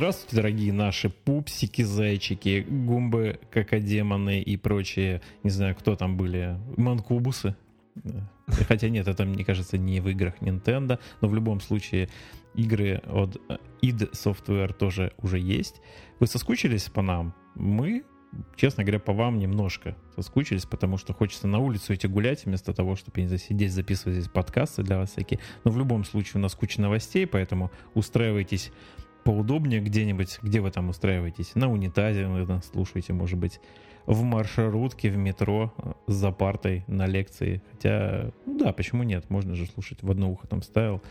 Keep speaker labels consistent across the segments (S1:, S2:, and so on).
S1: Здравствуйте, дорогие наши пупсики, зайчики, гумбы, какодемоны и прочие, не знаю, кто там были, манкубусы. Хотя нет, это, мне кажется, не в играх Nintendo, но в любом случае игры от id Software тоже уже есть. Вы соскучились по нам? Мы, честно говоря, по вам немножко соскучились, потому что хочется на улицу идти гулять, вместо того, чтобы не сидеть, записывать здесь подкасты для вас всякие. Но в любом случае у нас куча новостей, поэтому устраивайтесь поудобнее где-нибудь, где вы там устраиваетесь, на унитазе нас слушаете, может быть, в маршрутке, в метро, за партой, на лекции. Хотя, ну да, почему нет? Можно же слушать. В одно ухо там ставил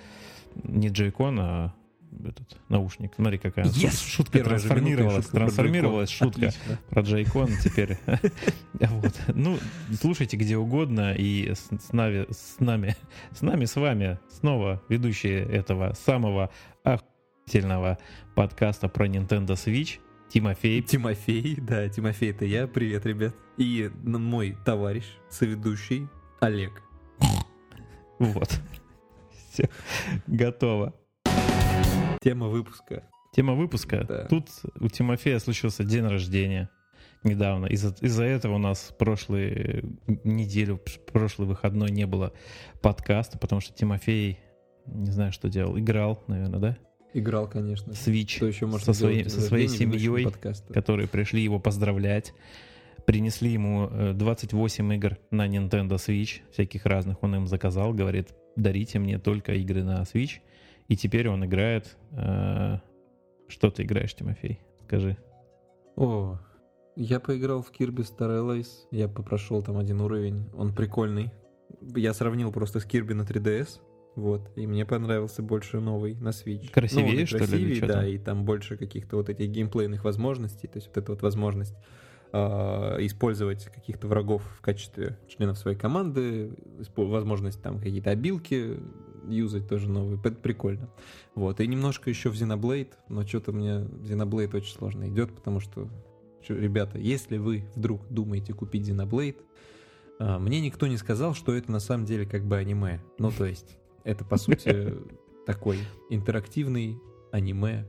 S1: не джейкон, а этот наушник. Смотри, какая
S2: yes!
S1: шутка Первая трансформировалась. Шутка трансформировалась шутка Отлично. про джейкон теперь. вот. Ну, слушайте где угодно. И с, с, нами, с нами, с нами, с вами снова ведущие этого самого охуительного подкаста про Nintendo Switch Тимофей.
S2: Тимофей, да, Тимофей, это я. Привет, ребят. И мой товарищ, соведущий Олег.
S1: Вот. Все, готово.
S2: Тема выпуска.
S1: Тема выпуска. Да. Тут у Тимофея случился день рождения недавно. Из-за из этого у нас прошлую неделю, прошлый выходной не было подкаста, потому что Тимофей, не знаю, что делал, играл, наверное, да?
S2: Играл, конечно.
S1: Switch Что еще можно со, своей, со своей семьей, которые пришли его поздравлять. Принесли ему 28 э, игр на Nintendo Switch, всяких разных. Он им заказал, говорит, дарите мне только игры на Switch. И теперь он играет... Э, что ты играешь, Тимофей? Скажи.
S2: О, я поиграл в Kirby Star Allies. Я попрошел там один уровень. Он прикольный. Я сравнил просто с Kirby на 3DS. Вот, и мне понравился больше новый на Switch.
S1: Красивее, ну, что
S2: красивее,
S1: ли?
S2: Да, и там больше каких-то вот этих геймплейных возможностей, то есть вот эта вот возможность э, использовать каких-то врагов в качестве членов своей команды, возможность там какие-то обилки юзать тоже новые, это прикольно. Вот, и немножко еще в Xenoblade, но что-то мне Xenoblade очень сложно идет, потому что, ребята, если вы вдруг думаете купить Xenoblade, э, мне никто не сказал, что это на самом деле как бы аниме. Ну, то есть, это, по сути, такой интерактивный аниме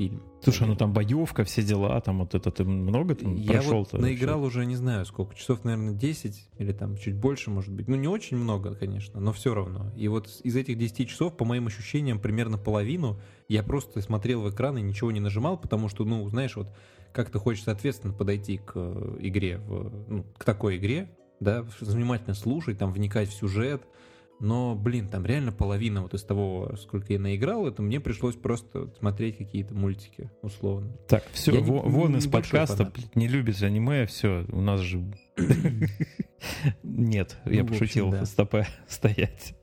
S2: фильм.
S1: Слушай, ну там боевка, все дела, там вот это ты много там
S2: Я прошел вот наиграл уже не знаю сколько, часов, наверное, 10 или там чуть больше, может быть. Ну, не очень много, конечно, но все равно. И вот из этих 10 часов, по моим ощущениям, примерно половину я просто смотрел в экран и ничего не нажимал, потому что, ну, знаешь, вот как-то хочется ответственно подойти к э, игре, в, ну, к такой игре, да, внимательно слушать, там, вникать в сюжет, но, блин, там реально половина вот из того, сколько я наиграл, это мне пришлось просто смотреть какие-то мультики, условно.
S1: Так, все, я вон, не, вон из подкаста, фанат. не любит аниме, все, у нас же... Нет, я пошутил, стопе стоять.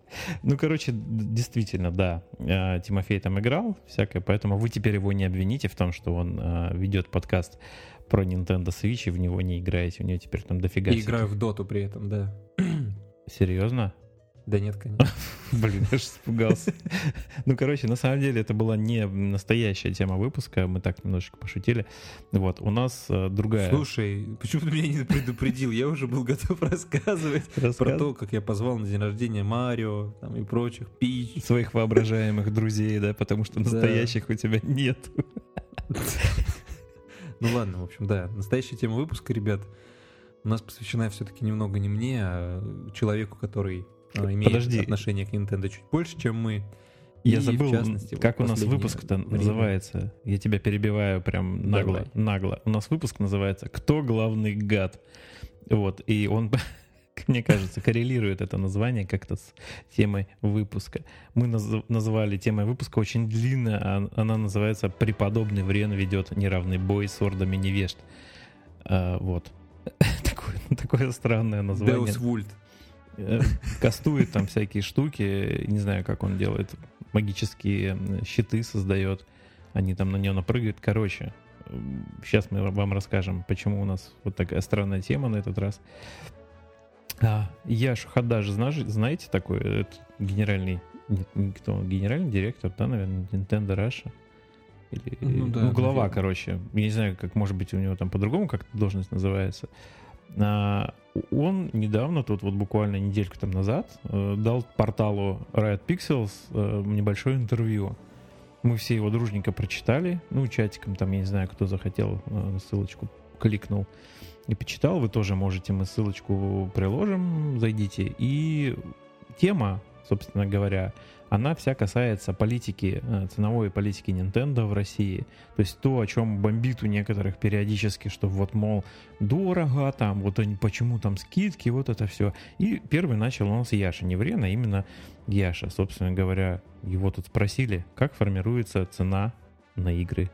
S1: Ну, короче, действительно, да, а, Тимофей там играл всякое, поэтому вы теперь его не обвините в том, что он а, ведет подкаст про Nintendo Switch и в него не играете, у него теперь там дофига...
S2: И играю в доту при этом, да.
S1: Серьезно?
S2: Да нет, конечно.
S1: Блин, я же испугался. Ну, короче, на самом деле это была не настоящая тема выпуска, мы так немножечко пошутили. Вот, у нас э, другая...
S2: Слушай, почему ты меня не предупредил? Я уже был готов рассказывать про то, как я позвал на день рождения Марио там, и прочих, Пич.
S1: Своих воображаемых друзей, да, потому что настоящих у тебя нет.
S2: Ну ладно, в общем, да, настоящая тема выпуска, ребят, у нас посвящена все-таки немного не мне, а человеку, который имеет Подожди. отношение к Nintendo чуть больше, чем мы.
S1: Я и, забыл, частности, как вот у нас выпуск-то называется. Я тебя перебиваю прям нагло, Давай. нагло. У нас выпуск называется «Кто главный гад?». Вот, и он, мне кажется, коррелирует это название как-то с темой выпуска. Мы наз- назвали темой выпуска очень длинная, а она называется «Преподобный Врен ведет неравный бой с ордами невежд». А, вот. такое, такое странное название.
S2: Deus Vult.
S1: Э, кастует там всякие штуки, не знаю, как он делает, магические щиты создает, они там на нее напрыгают. Короче, сейчас мы вам расскажем, почему у нас вот такая странная тема на этот раз. А, я Шухадаж, знаете такой, это генеральный, кто, генеральный директор, да, наверное, Nintendo Russia? Или, ну, да, ну, глава, наверное. короче. Я не знаю, как, может быть, у него там по-другому как должность называется. А, он недавно, тут вот буквально недельку там назад, э, дал порталу Riot Pixels э, небольшое интервью. Мы все его дружненько прочитали. Ну, чатиком там, я не знаю, кто захотел, э, ссылочку кликнул и почитал. Вы тоже можете, мы ссылочку приложим, зайдите. И тема, собственно говоря, она вся касается политики, э, ценовой политики Nintendo в России. То есть то, о чем бомбит у некоторых периодически, что вот, мол, дорого, там, вот они, почему там скидки, вот это все. И первый начал у нас Яша, не Врен, а именно Яша. Собственно говоря, его тут спросили, как формируется цена на игры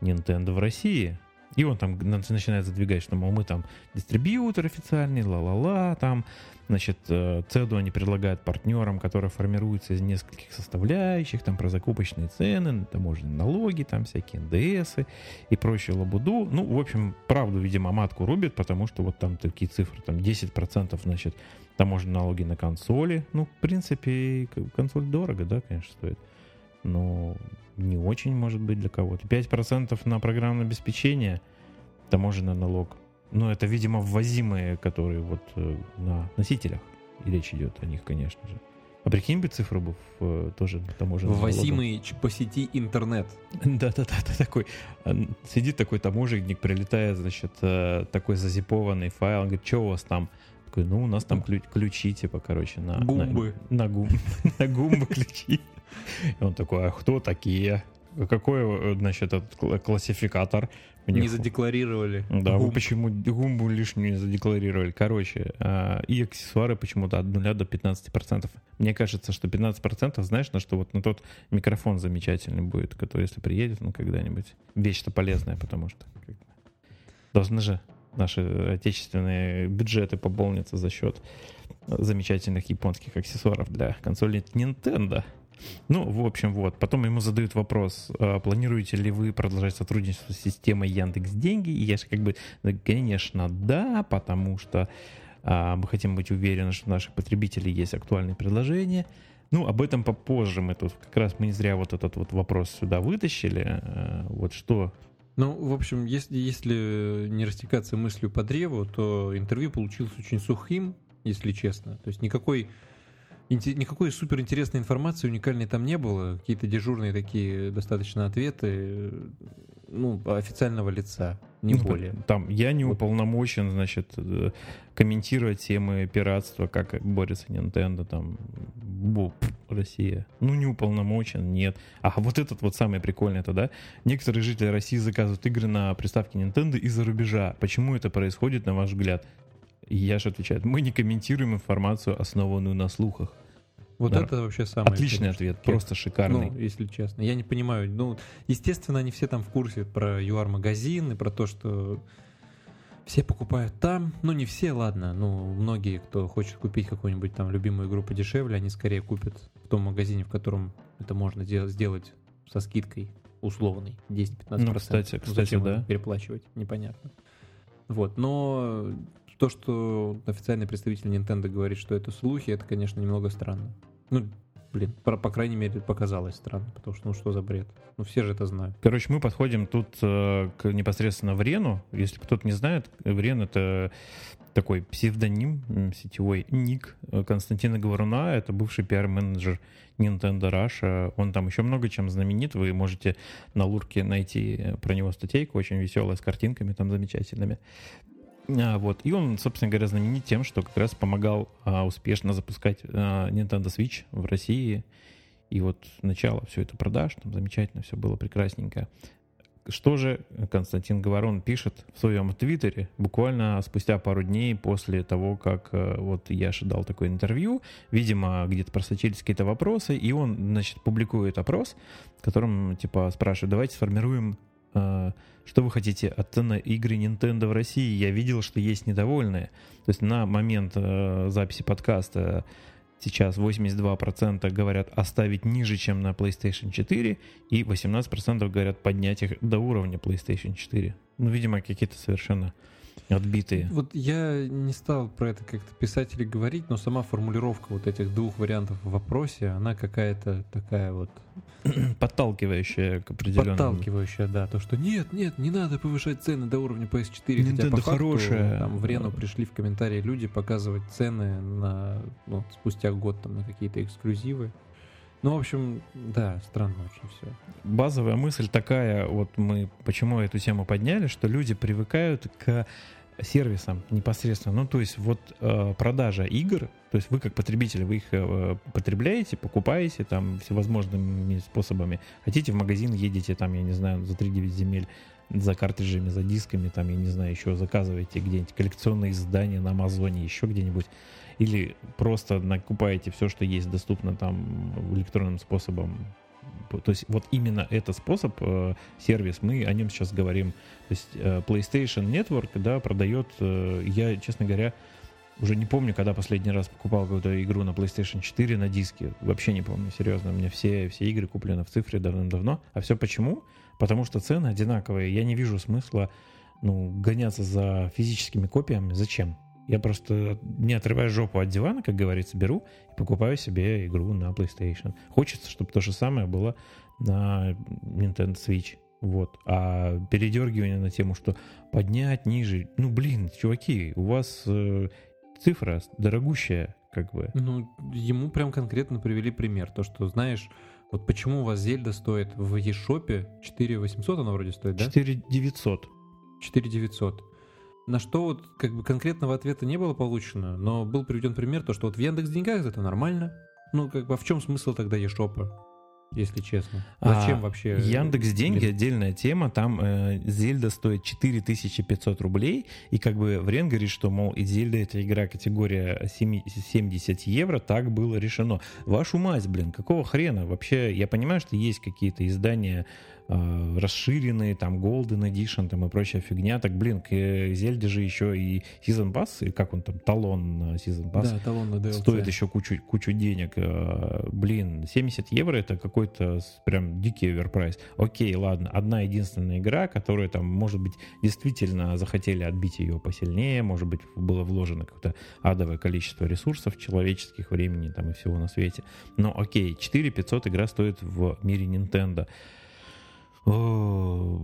S1: Nintendo в России. И он там начинает задвигать, что, мол, мы там дистрибьютор официальный, ла-ла-ла, там, значит, э, цеду они предлагают партнерам, которая формируется из нескольких составляющих, там, про закупочные цены, таможенные налоги, там, всякие НДСы и прочую лабуду. Ну, в общем, правду, видимо, матку рубит, потому что вот там такие цифры, там, 10%, значит, таможенные налоги на консоли. Ну, в принципе, консоль дорого, да, конечно, стоит. Но не очень может быть для кого-то. 5% на программное обеспечение, таможенный налог. Ну, это, видимо, ввозимые, которые вот э, на носителях. И речь идет о них, конечно же. А прикинь бы цифру бы э, тоже таможенный
S2: Ввозимый по сети интернет.
S1: Да-да-да, такой. А, сидит такой таможенник, прилетает, значит, э, такой зазипованный файл, говорит, что у вас там? Такой, ну, у нас там ключи, типа, короче, на...
S2: Гумбы.
S1: На, на, гум, на гумбы ключи. И он такой, а кто такие? Какой, значит, этот классификатор?
S2: Не задекларировали.
S1: Да, Гум. вы почему гумбу лишнюю не задекларировали? Короче, а, и аксессуары почему-то от 0 до 15%. Мне кажется, что 15%, знаешь, на что вот на тот микрофон замечательный будет, который, если приедет, ну, когда-нибудь. Вещь-то полезная, потому что должны же наши отечественные бюджеты пополниться за счет замечательных японских аксессуаров для консоли Nintendo. Ну, в общем, вот. Потом ему задают вопрос, а, планируете ли вы продолжать сотрудничество с системой Яндекс Деньги? И я же как бы, конечно, да, потому что а, мы хотим быть уверены, что у наших потребителей есть актуальные предложения. Ну, об этом попозже мы тут как раз мы не зря вот этот вот вопрос сюда вытащили. А, вот что
S2: ну, в общем, если, если не растекаться мыслью по древу, то интервью получилось очень сухим, если честно. То есть никакой Никакой суперинтересной информации уникальной там не было. Какие-то дежурные такие достаточно ответы, ну, официального лица, не ну, более.
S1: Там я не уполномочен, значит, э, комментировать темы пиратства, как борется Nintendo, там, бу, Россия. Ну, не уполномочен, нет. А вот этот вот самый прикольный это, да? Некоторые жители России заказывают игры на приставке Nintendo из-за рубежа. Почему это происходит, на ваш взгляд? И Яша отвечает, мы не комментируем информацию, основанную на слухах.
S2: Вот да. это вообще самый
S1: отличный ответ, кек. просто шикарный.
S2: Ну, если честно, я не понимаю. Ну, естественно, они все там в курсе про ЮАР магазин и про то, что все покупают там. Ну, не все, ладно. Ну, многие, кто хочет купить какую-нибудь там любимую игру подешевле, они скорее купят в том магазине, в котором это можно сделать со скидкой условной 10-15%. Ну,
S1: кстати, кстати, Зачем да.
S2: переплачивать, непонятно. Вот, но то, что официальный представитель Nintendo говорит, что это слухи, это, конечно, немного странно. Ну, блин, по, по крайней мере, показалось странно, потому что, ну, что за бред? Ну, все же это знают.
S1: Короче, мы подходим тут э, к непосредственно Врену. Если кто-то не знает, Врен — это такой псевдоним, сетевой ник Константина Говоруна. Это бывший пиар-менеджер Nintendo Russia. Он там еще много чем знаменит. Вы можете на Лурке найти про него статейку, очень веселая, с картинками там замечательными. А, вот. И он, собственно говоря, знаменит тем, что как раз помогал а, успешно запускать а, Nintendo Switch в России. И вот начало все это продаж, там замечательно все было прекрасненько. Что же Константин Говорон пишет в своем твиттере буквально спустя пару дней после того, как э, вот Яша дал такое интервью, видимо, где-то просочились какие-то вопросы, и он, значит, публикует опрос, в котором, типа, спрашивает, давайте сформируем что вы хотите от игры Nintendo в России? Я видел, что есть недовольные. То есть на момент э, записи подкаста сейчас 82% говорят оставить ниже, чем на PlayStation 4, и 18% говорят поднять их до уровня PlayStation 4. Ну, видимо, какие-то совершенно Отбитые.
S2: Вот я не стал про это как-то писать или говорить, но сама формулировка вот этих двух вариантов в вопросе, она какая-то такая вот...
S1: Подталкивающая к определенному...
S2: Подталкивающая, да. То, что нет, нет, не надо повышать цены до уровня PS4. Nintendo хотя по факту,
S1: хорошая.
S2: там в Рену пришли в комментарии люди показывать цены на, ну, спустя год там на какие-то эксклюзивы. Ну, в общем, да, странно очень все.
S1: Базовая мысль такая, вот мы почему эту тему подняли, что люди привыкают к сервисам непосредственно. Ну, то есть вот э, продажа игр, то есть вы как потребитель, вы их э, потребляете, покупаете там всевозможными способами. Хотите в магазин, едете там, я не знаю, за 3-9 земель за картриджами, за дисками, там, я не знаю, еще заказываете где-нибудь коллекционные издания на Амазоне, еще где-нибудь или просто накупаете все, что есть доступно там электронным способом. То есть вот именно этот способ, э, сервис, мы о нем сейчас говорим. То есть э, PlayStation Network, да, продает, э, я, честно говоря, уже не помню, когда последний раз покупал какую-то игру на PlayStation 4 на диске. Вообще не помню, серьезно. У меня все, все игры куплены в цифре давным-давно. А все почему? Потому что цены одинаковые. Я не вижу смысла ну, гоняться за физическими копиями. Зачем? Я просто, не отрывая жопу от дивана, как говорится, беру и покупаю себе игру на PlayStation. Хочется, чтобы то же самое было на Nintendo Switch. Вот. А передергивание на тему, что поднять ниже. Ну, блин, чуваки, у вас э, цифра дорогущая, как бы.
S2: Ну, ему прям конкретно привели пример. То, что, знаешь, вот почему у вас Зельда стоит в eShop 4 800, она вроде стоит, да?
S1: 4 900.
S2: 4 900 на что вот как бы конкретного ответа не было получено, но был приведен пример, то, что вот в Яндекс Деньгах это нормально. Ну, как бы, а в чем смысл тогда Ешопа? Если честно.
S1: Зачем а, вообще? Яндекс деньги отдельная тема. Там э, Зельда стоит 4500 рублей. И как бы Врен говорит, что, мол, и Зельда это игра категория 70 евро. Так было решено. Вашу мать, блин, какого хрена? Вообще, я понимаю, что есть какие-то издания э, расширенные, там, Golden Edition там, и прочая фигня. Так, блин, к э, Зельде же еще и Season Pass, и как он там, талон на Season Pass.
S2: Да, талон на DLC.
S1: Стоит еще кучу, кучу денег. Э, блин, 70 евро это какой-то прям дикий оверпрайс. Окей, ладно, одна единственная игра, которая там, может быть, действительно захотели отбить ее посильнее, может быть, было вложено какое-то адовое количество ресурсов человеческих, времени там и всего на свете. Но окей, 4 500 игра стоит в мире Nintendo. Э,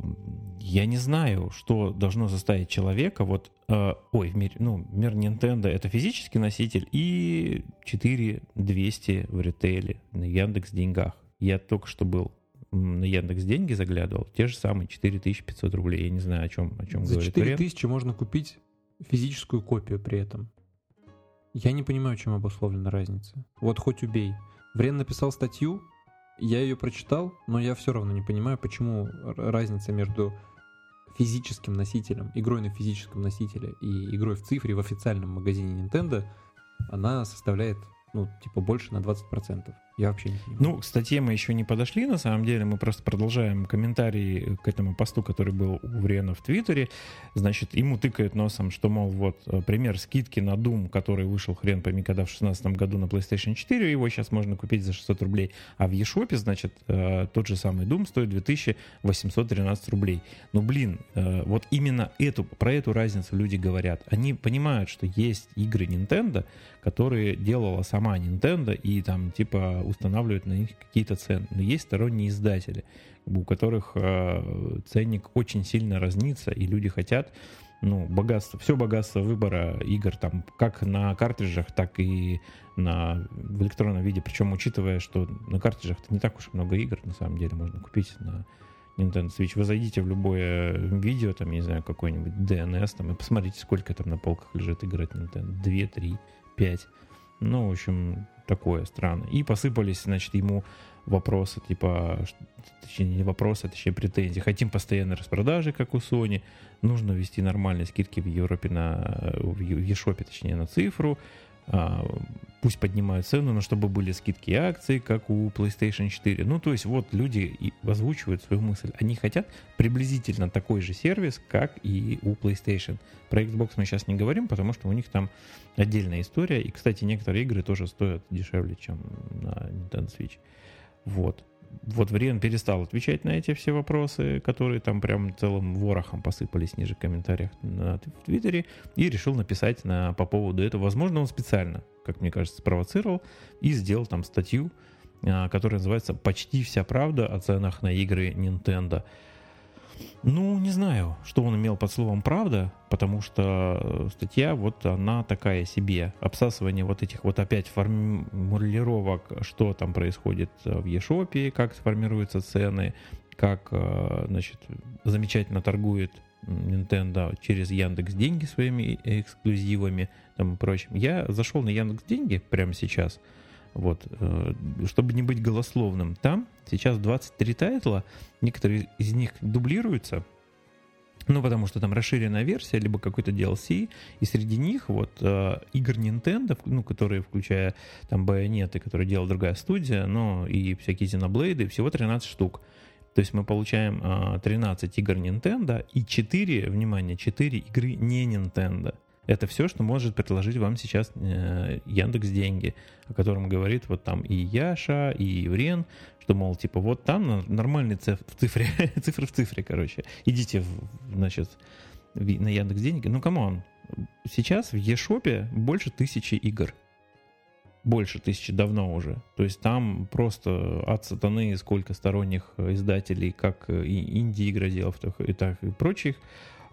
S1: я не знаю, что должно заставить человека, вот, э, ой, в мире, ну, мир Nintendo это физический носитель и 4200 в ритейле на Яндекс деньгах. Я только что был на Яндекс деньги заглядывал, те же самые 4500 рублей. Я не знаю, о чем, о чем
S2: За
S1: говорит
S2: 4000 можно купить физическую копию при этом. Я не понимаю, чем обусловлена разница. Вот хоть убей. Врен написал статью, я ее прочитал, но я все равно не понимаю, почему разница между физическим носителем, игрой на физическом носителе и игрой в цифре в официальном магазине Nintendo, она составляет, ну, типа, больше на 20%. Я вообще не понимаю.
S1: Ну, к статье мы еще не подошли, на самом деле. Мы просто продолжаем комментарии к этому посту, который был у Врена в Твиттере. Значит, ему тыкают носом, что, мол, вот э, пример скидки на Doom, который вышел хрен пойми когда в 2016 году на PlayStation 4, его сейчас можно купить за 600 рублей. А в eShop, значит, э, тот же самый Doom стоит 2813 рублей. Ну, блин, э, вот именно эту, про эту разницу люди говорят. Они понимают, что есть игры Nintendo, которые делала сама Nintendo, и там, типа, устанавливают на них какие-то цены. Но есть сторонние издатели, у которых э, ценник очень сильно разнится, и люди хотят ну, богатство, все богатство выбора игр, там, как на картриджах, так и на, в электронном виде. Причем, учитывая, что на картриджах не так уж много игр, на самом деле, можно купить на Nintendo Switch. Вы зайдите в любое видео, там, не знаю, какой-нибудь DNS, там, и посмотрите, сколько там на полках лежит игр от Nintendo. 2, 3, 5. Ну, в общем, такое странно. И посыпались, значит, ему вопросы, типа, точнее, не вопросы, а точнее, претензии. Хотим постоянной распродажи, как у Sony. Нужно ввести нормальные скидки в Европе на, в eShop, точнее, на цифру. А, пусть поднимают цену, но чтобы были скидки и акции, как у PlayStation 4. Ну, то есть вот люди и озвучивают свою мысль. Они хотят приблизительно такой же сервис, как и у PlayStation. Про Xbox мы сейчас не говорим, потому что у них там отдельная история. И, кстати, некоторые игры тоже стоят дешевле, чем на Nintendo Switch. Вот вот Врен перестал отвечать на эти все вопросы, которые там прям целым ворохом посыпались ниже в комментариях на, в Твиттере, и решил написать на, по поводу этого. Возможно, он специально, как мне кажется, спровоцировал и сделал там статью, а, которая называется «Почти вся правда о ценах на игры Nintendo». Ну, не знаю, что он имел под словом «правда», потому что э, статья, вот она такая себе. Обсасывание вот этих вот опять формулировок, что там происходит в Ешопе, как формируются цены, как, э, значит, замечательно торгует Nintendo через Яндекс Деньги своими эксклюзивами там и прочим. Я зашел на Яндекс Деньги прямо сейчас, вот, э, чтобы не быть голословным. Там сейчас 23 тайтла, некоторые из них дублируются, ну, потому что там расширенная версия, либо какой-то DLC, и среди них вот э, игр Nintendo, ну, которые, включая там Bayonetta, которые делала другая студия, но и всякие Xenoblade, всего 13 штук. То есть мы получаем э, 13 игр Nintendo и 4, внимание, 4 игры не Nintendo. Это все, что может предложить вам сейчас э, Яндекс Деньги, о котором говорит вот там и Яша, и Еврен, что, мол, типа, вот там нормальные цифры в цифре, цифры в цифре, короче. Идите, в, значит, на Яндекс Деньги. Ну, come on, сейчас в eShop е больше тысячи игр. Больше тысячи давно уже. То есть там просто от сатаны сколько сторонних издателей, как и инди-игроделов, и так и прочих,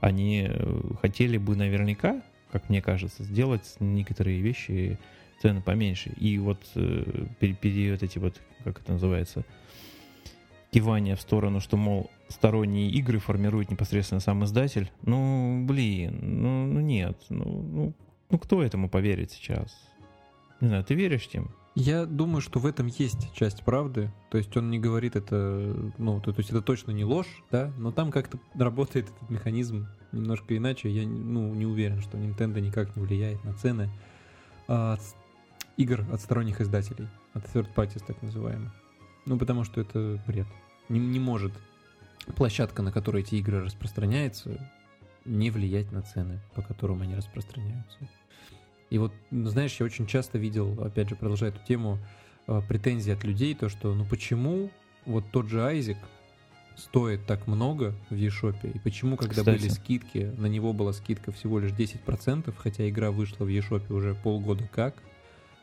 S1: они э, хотели бы наверняка как мне кажется, сделать некоторые вещи цены поменьше. И вот э, период эти вот, как это называется, кивание в сторону, что, мол, сторонние игры формирует непосредственно сам издатель. Ну, блин, ну, ну нет, ну, ну, ну кто этому поверит сейчас? Не знаю, ты веришь тем?
S2: Я думаю, что в этом есть часть правды. То есть он не говорит это, ну, то, то есть это точно не ложь, да, но там как-то работает этот механизм немножко иначе. Я, ну, не уверен, что Nintendo никак не влияет на цены от игр от сторонних издателей, от third parties так называемых. Ну, потому что это бред. Не, не может площадка, на которой эти игры распространяются, не влиять на цены, по которым они распространяются. И вот, знаешь, я очень часто видел, опять же, продолжая эту тему, э, претензии от людей, то, что, ну почему вот тот же Айзек стоит так много в eShop, и почему, когда Кстати. были скидки, на него была скидка всего лишь 10%, хотя игра вышла в eShop уже полгода как,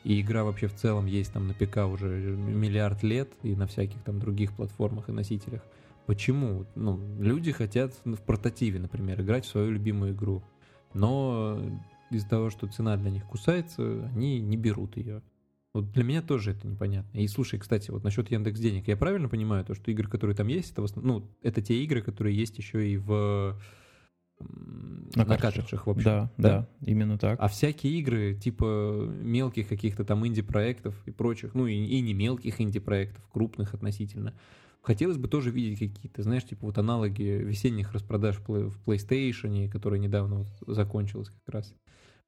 S2: и игра вообще в целом есть там на ПК уже миллиард лет и на всяких там других платформах и носителях. Почему? Ну, люди хотят в портативе, например, играть в свою любимую игру. Но из-за того, что цена для них кусается, они не берут ее. Вот для меня тоже это непонятно. И слушай, кстати, вот насчет Яндекс Денег, я правильно понимаю то, что игры, которые там есть, это в основном, ну, это те игры, которые есть еще и в
S1: на, на картриджах, в общем. Да, да, да, именно так.
S2: А всякие игры, типа мелких каких-то там инди-проектов и прочих, ну и, и не мелких инди-проектов, крупных относительно, Хотелось бы тоже видеть какие-то, знаешь, типа вот аналоги весенних распродаж в PlayStation, которая недавно вот закончилась как раз.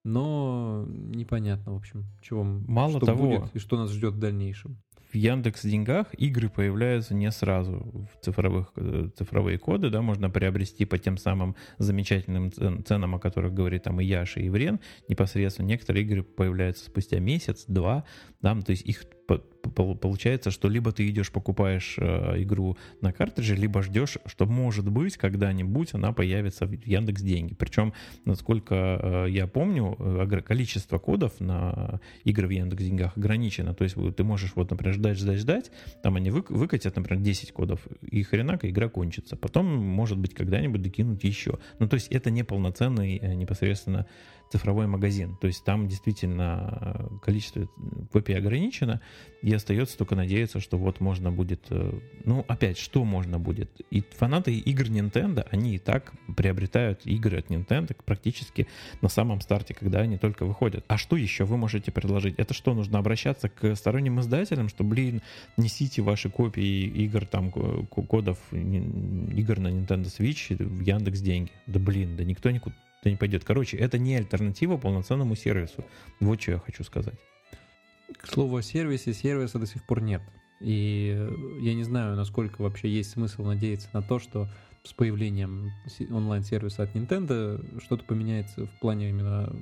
S2: Но непонятно, в общем, чего
S1: Мало что того, будет
S2: и что нас ждет в дальнейшем
S1: в Яндекс Деньгах игры появляются не сразу в цифровых, э, цифровые коды, да, можно приобрести по тем самым замечательным ценам, о которых говорит там и Яша, и Врен, непосредственно. Некоторые игры появляются спустя месяц, два, да, то есть их получается, что либо ты идешь, покупаешь э, игру на картридже, либо ждешь, что, может быть, когда-нибудь она появится в Яндекс Деньги. Причем, насколько э, я помню, количество кодов на игры в Яндекс Деньгах ограничено. То есть ты можешь, вот, например, ждать, ждать, ждать, там они вы, выкатят, например, 10 кодов, и хренака игра кончится. Потом, может быть, когда-нибудь докинут еще. Ну, то есть это не полноценный э, непосредственно цифровой магазин. То есть там действительно э, количество копий ограничено, и остается только надеяться, что вот можно будет... Э, ну, опять, что можно будет? И фанаты игр Nintendo, они и так приобретают игры от Nintendo практически на самом старте, когда они только выходят. А что еще вы можете предложить? Это что, нужно обращаться к сторонним издателям, что, блин, несите ваши копии игр, там, кодов игр на Nintendo Switch в Яндекс деньги. Да блин, да никто никуда то не пойдет. Короче, это не альтернатива полноценному сервису. Вот что я хочу сказать.
S2: К слову о сервисе, сервиса до сих пор нет. И я не знаю, насколько вообще есть смысл надеяться на то, что с появлением онлайн-сервиса от Nintendo что-то поменяется в плане именно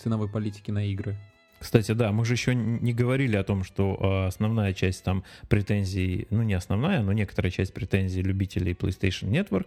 S2: ценовой политики на игры.
S1: Кстати, да, мы же еще не говорили о том, что э, основная часть там претензий, ну не основная, но некоторая часть претензий любителей PlayStation Network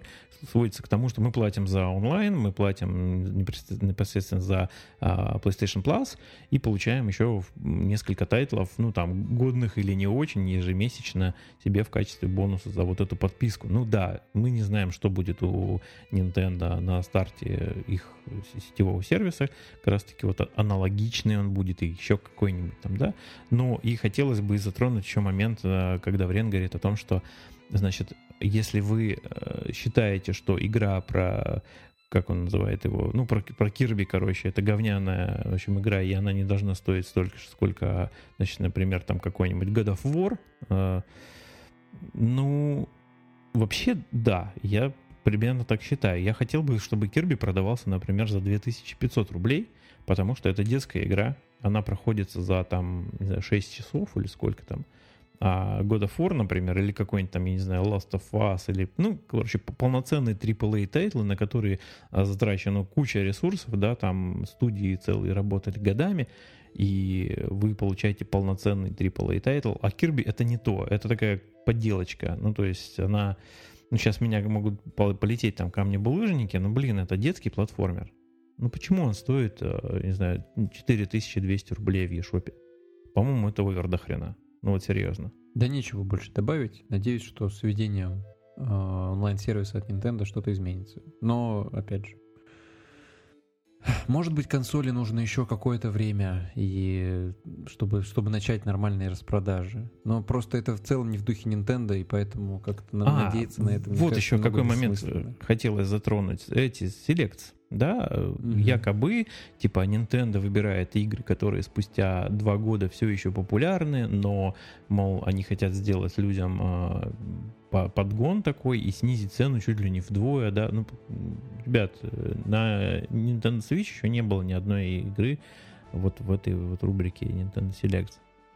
S1: сводится к тому, что мы платим за онлайн, мы платим непосредственно за э, PlayStation Plus и получаем еще несколько тайтлов, ну там годных или не очень, ежемесячно себе в качестве бонуса за вот эту подписку. Ну да, мы не знаем, что будет у Nintendo на старте их сетевого сервиса, как раз таки вот аналогичный он будет и еще какой-нибудь там, да. Ну и хотелось бы затронуть еще момент, э, когда Врен говорит о том, что, значит, если вы э, считаете, что игра про как он называет его, ну, про, про Кирби, короче, это говняная, в общем, игра, и она не должна стоить столько сколько, значит, например, там какой-нибудь God of War. Э, ну, вообще, да, я примерно так считаю. Я хотел бы, чтобы Кирби продавался, например, за 2500 рублей, потому что это детская игра, она проходится за там, не знаю, 6 часов или сколько там. А God of War, например, или какой-нибудь там, я не знаю, Last of Us, или, ну, короче, полноценные AAA title ы, на которые а, затрачена куча ресурсов, да, там студии целые работали годами, и вы получаете полноценный AAA title, а Kirby это не то, это такая подделочка, ну, то есть она, ну, сейчас меня могут полететь там камни-булыжники, но, блин, это детский платформер, ну почему он стоит, э, не знаю, 4200 рублей в eShop е? По-моему, это овер до хрена. Ну вот серьезно.
S2: Да нечего больше добавить. Надеюсь, что с введением э, онлайн-сервиса от Nintendo что-то изменится. Но, опять же, может быть, консоли нужно еще какое-то время, и чтобы, чтобы начать нормальные распродажи. Но просто это в целом не в духе Nintendo, и поэтому как-то а, надеяться на это.
S1: Вот еще какой момент хотелось затронуть. Эти Selects да, mm-hmm. якобы, типа, Nintendo выбирает игры, которые спустя два года все еще популярны, но, мол, они хотят сделать людям э, подгон такой и снизить цену чуть ли не вдвое, да, ну, ребят, на Nintendo Switch еще не было ни одной игры вот в этой вот рубрике Nintendo Select.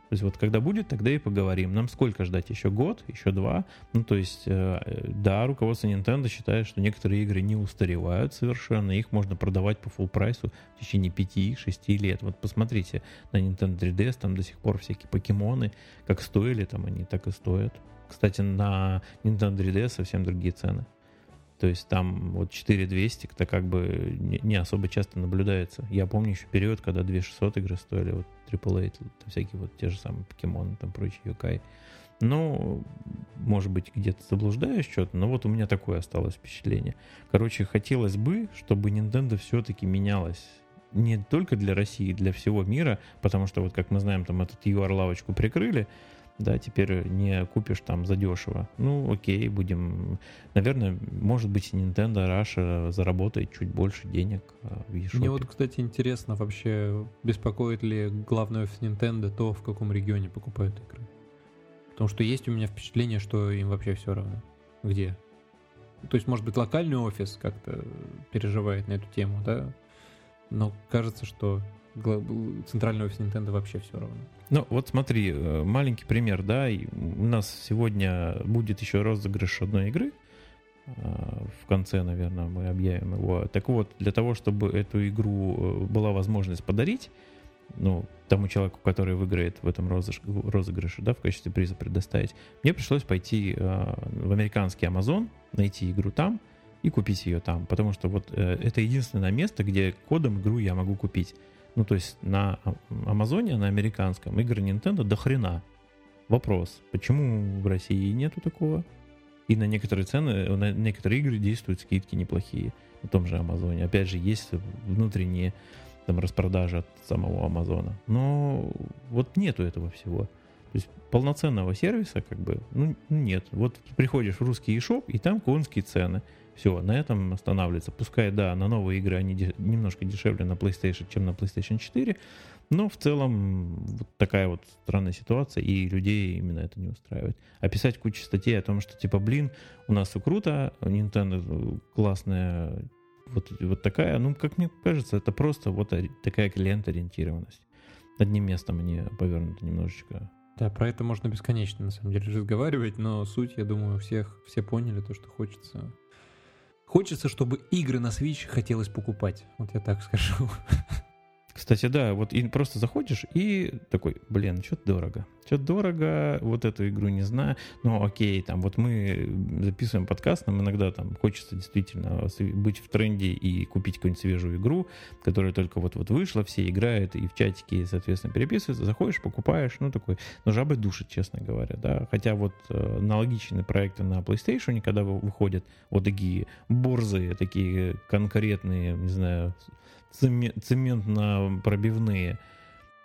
S1: То есть вот когда будет, тогда и поговорим. Нам сколько ждать? Еще год? Еще два? Ну, то есть, э, да, руководство Nintendo считает, что некоторые игры не устаревают совершенно, их можно продавать по full прайсу в течение 5-6 лет. Вот посмотрите на Nintendo 3DS, там до сих пор всякие покемоны, как стоили, там они так и стоят. Кстати, на Nintendo 3DS совсем другие цены. То есть там вот 4200 это как бы не особо часто наблюдается. Я помню еще период, когда 2600 игры стоили, вот AAA, всякие вот те же самые покемоны, там прочие Юкай. Ну, может быть, где-то заблуждаюсь что-то, но вот у меня такое осталось впечатление. Короче, хотелось бы, чтобы Nintendo все-таки менялась не только для России, для всего мира, потому что вот как мы знаем, там этот UR-лавочку прикрыли, да, теперь не купишь там задешево. Ну, окей, будем... Наверное, может быть, Nintendo Russia заработает чуть больше денег а, в eShop.
S2: Мне вот, кстати, интересно вообще, беспокоит ли главный офис Nintendo то, в каком регионе покупают игры. Потому что есть у меня впечатление, что им вообще все равно. Где? То есть, может быть, локальный офис как-то переживает на эту тему, да? Но кажется, что центральный офис Nintendo вообще все равно.
S1: Ну, вот смотри, э, маленький пример, да, у нас сегодня будет еще розыгрыш одной игры, э, в конце, наверное, мы объявим его. Так вот, для того, чтобы эту игру э, была возможность подарить, ну, тому человеку, который выиграет в этом розыгрыше, да, в качестве приза предоставить, мне пришлось пойти в американский Amazon, найти игру там и купить ее там, потому что вот это единственное место, где кодом игру я могу купить. Ну, то есть на Амазоне, на американском, игры Nintendo до хрена. Вопрос, почему в России нету такого? И на некоторые цены, на некоторые игры действуют скидки неплохие на том же Амазоне. Опять же, есть внутренние там распродажи от самого Амазона. Но вот нету этого всего. То есть полноценного сервиса как бы ну, нет. Вот приходишь в русский eShop, и там конские цены. Все, на этом останавливается. Пускай, да, на новые игры они де- немножко дешевле на PlayStation, чем на PlayStation 4, но в целом вот такая вот странная ситуация, и людей именно это не устраивает. Описать кучу статей о том, что типа, блин, у нас все круто, Nintendo классная, вот, вот такая, ну, как мне кажется, это просто вот такая клиент-ориентированность. Одним местом они повернуты немножечко
S2: да, про это можно бесконечно, на самом деле, разговаривать, но суть, я думаю, всех, все поняли то, что хочется Хочется, чтобы игры на Switch хотелось покупать. Вот я так скажу.
S1: Кстати, да, вот и просто заходишь и такой, блин, что-то дорого. Что-то дорого, вот эту игру не знаю. Ну, окей, там вот мы записываем подкаст, нам иногда там хочется действительно быть в тренде и купить какую-нибудь свежую игру, которая только вот-вот вышла, все играют и в чатике, соответственно, переписываются. Заходишь, покупаешь, ну, такой, ну, жабы душит, честно говоря, да. Хотя вот э, аналогичные проекты на PlayStation, когда выходят вот такие борзые, такие конкретные, не знаю, цементно-пробивные,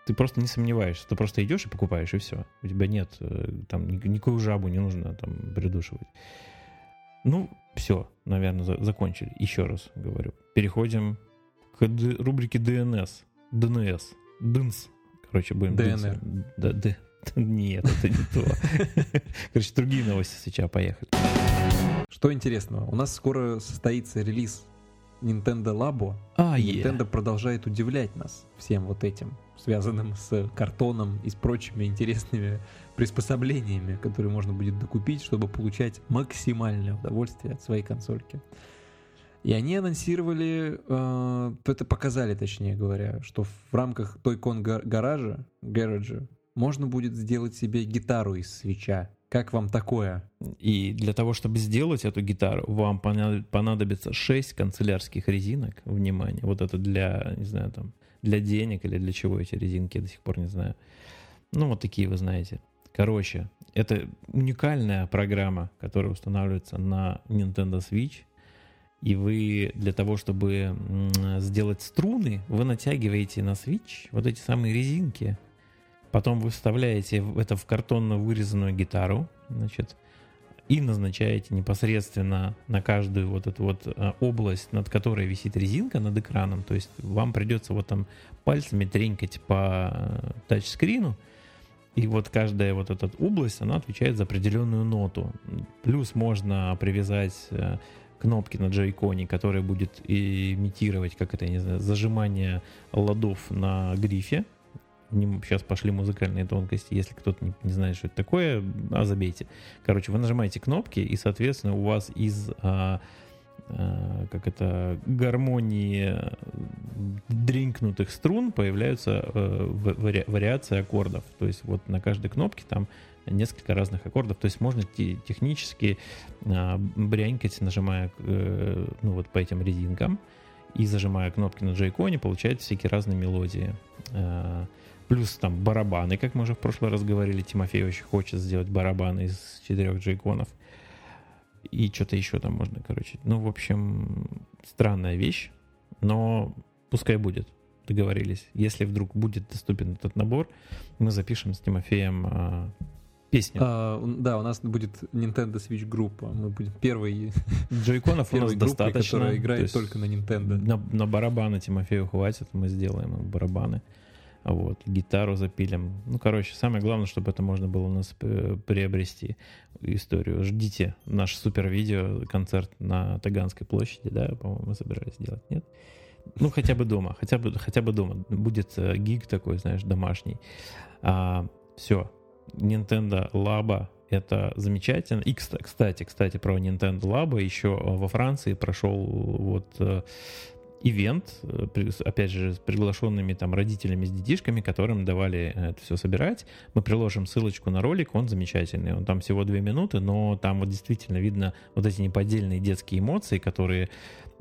S1: ты просто не сомневаешься, ты просто идешь и покупаешь, и все. У тебя нет, э, там, никакую жабу не нужно там придушивать. Ну, все, наверное, за закончили. Еще раз говорю. Переходим к рубрике DNS. DNS. DNS. Короче, будем...
S2: ДНР.
S1: Да, да. Нет, это не то. Короче, другие новости сейчас поехали.
S2: Что интересного? У нас скоро состоится релиз Nintendo Labo.
S1: А, yeah.
S2: Nintendo продолжает удивлять нас всем вот этим, связанным с картоном и с прочими интересными приспособлениями, которые можно будет докупить, чтобы получать максимальное удовольствие от своей консольки. И они анонсировали, э, это показали, точнее говоря, что в рамках Toy-Con гаража, гаража, можно будет сделать себе гитару из свеча как вам такое?
S1: И для того, чтобы сделать эту гитару, вам понадобится 6 канцелярских резинок. Внимание, вот это для, не знаю, там, для денег или для чего эти резинки, я до сих пор не знаю. Ну, вот такие вы знаете. Короче, это уникальная программа, которая устанавливается на Nintendo Switch. И вы для того, чтобы сделать струны, вы натягиваете на Switch вот эти самые резинки, Потом вы вставляете это в картонно вырезанную гитару, значит, и назначаете непосредственно на каждую вот эту вот э, область, над которой висит резинка над экраном. То есть вам придется вот там пальцами тренькать по э, тачскрину, и вот каждая вот эта область, она отвечает за определенную ноту. Плюс можно привязать э, кнопки на джойконе, которая будет имитировать, как это, я не знаю, зажимание ладов на грифе сейчас пошли музыкальные тонкости. Если кто-то не, не знает, что это такое, а забейте. Короче, вы нажимаете кнопки, и, соответственно, у вас из а, а, как это гармонии дринкнутых струн появляются а, вари, вариации аккордов. То есть вот на каждой кнопке там несколько разных аккордов. То есть можно технически а, брянькать, нажимая э, ну, вот по этим резинкам и зажимая кнопки на джейконе, получать всякие разные мелодии. А, Плюс там барабаны, как мы уже в прошлый раз говорили, Тимофей очень хочет сделать барабаны из четырех джейконов. И что-то еще там можно, короче. Ну, в общем, странная вещь, но пускай будет. Договорились. Если вдруг будет доступен этот набор, мы запишем с Тимофеем а, песню.
S2: А, да, у нас будет Nintendo Switch группа. Мы будем первой.
S1: Джойконов у нас достаточно.
S2: Которая играет только на Nintendo.
S1: На, на барабаны Тимофею хватит, мы сделаем барабаны. Вот, гитару запилим. Ну, короче, самое главное, чтобы это можно было у нас э, приобрести историю. Ждите наш супер видео, концерт на Таганской площади, да, по-моему, мы собирались делать, нет? Ну, хотя бы дома, хотя бы, хотя бы дома. Будет э, гиг такой, знаешь, домашний. А, все. Nintendo Labo это замечательно. И, кстати, кстати, про Nintendo Labo еще во Франции прошел вот э, ивент, э, опять же, с приглашенными там родителями, с детишками, которым давали это все собирать. Мы приложим ссылочку на ролик, он замечательный. Он там всего две минуты, но там вот действительно видно вот эти неподдельные детские эмоции, которые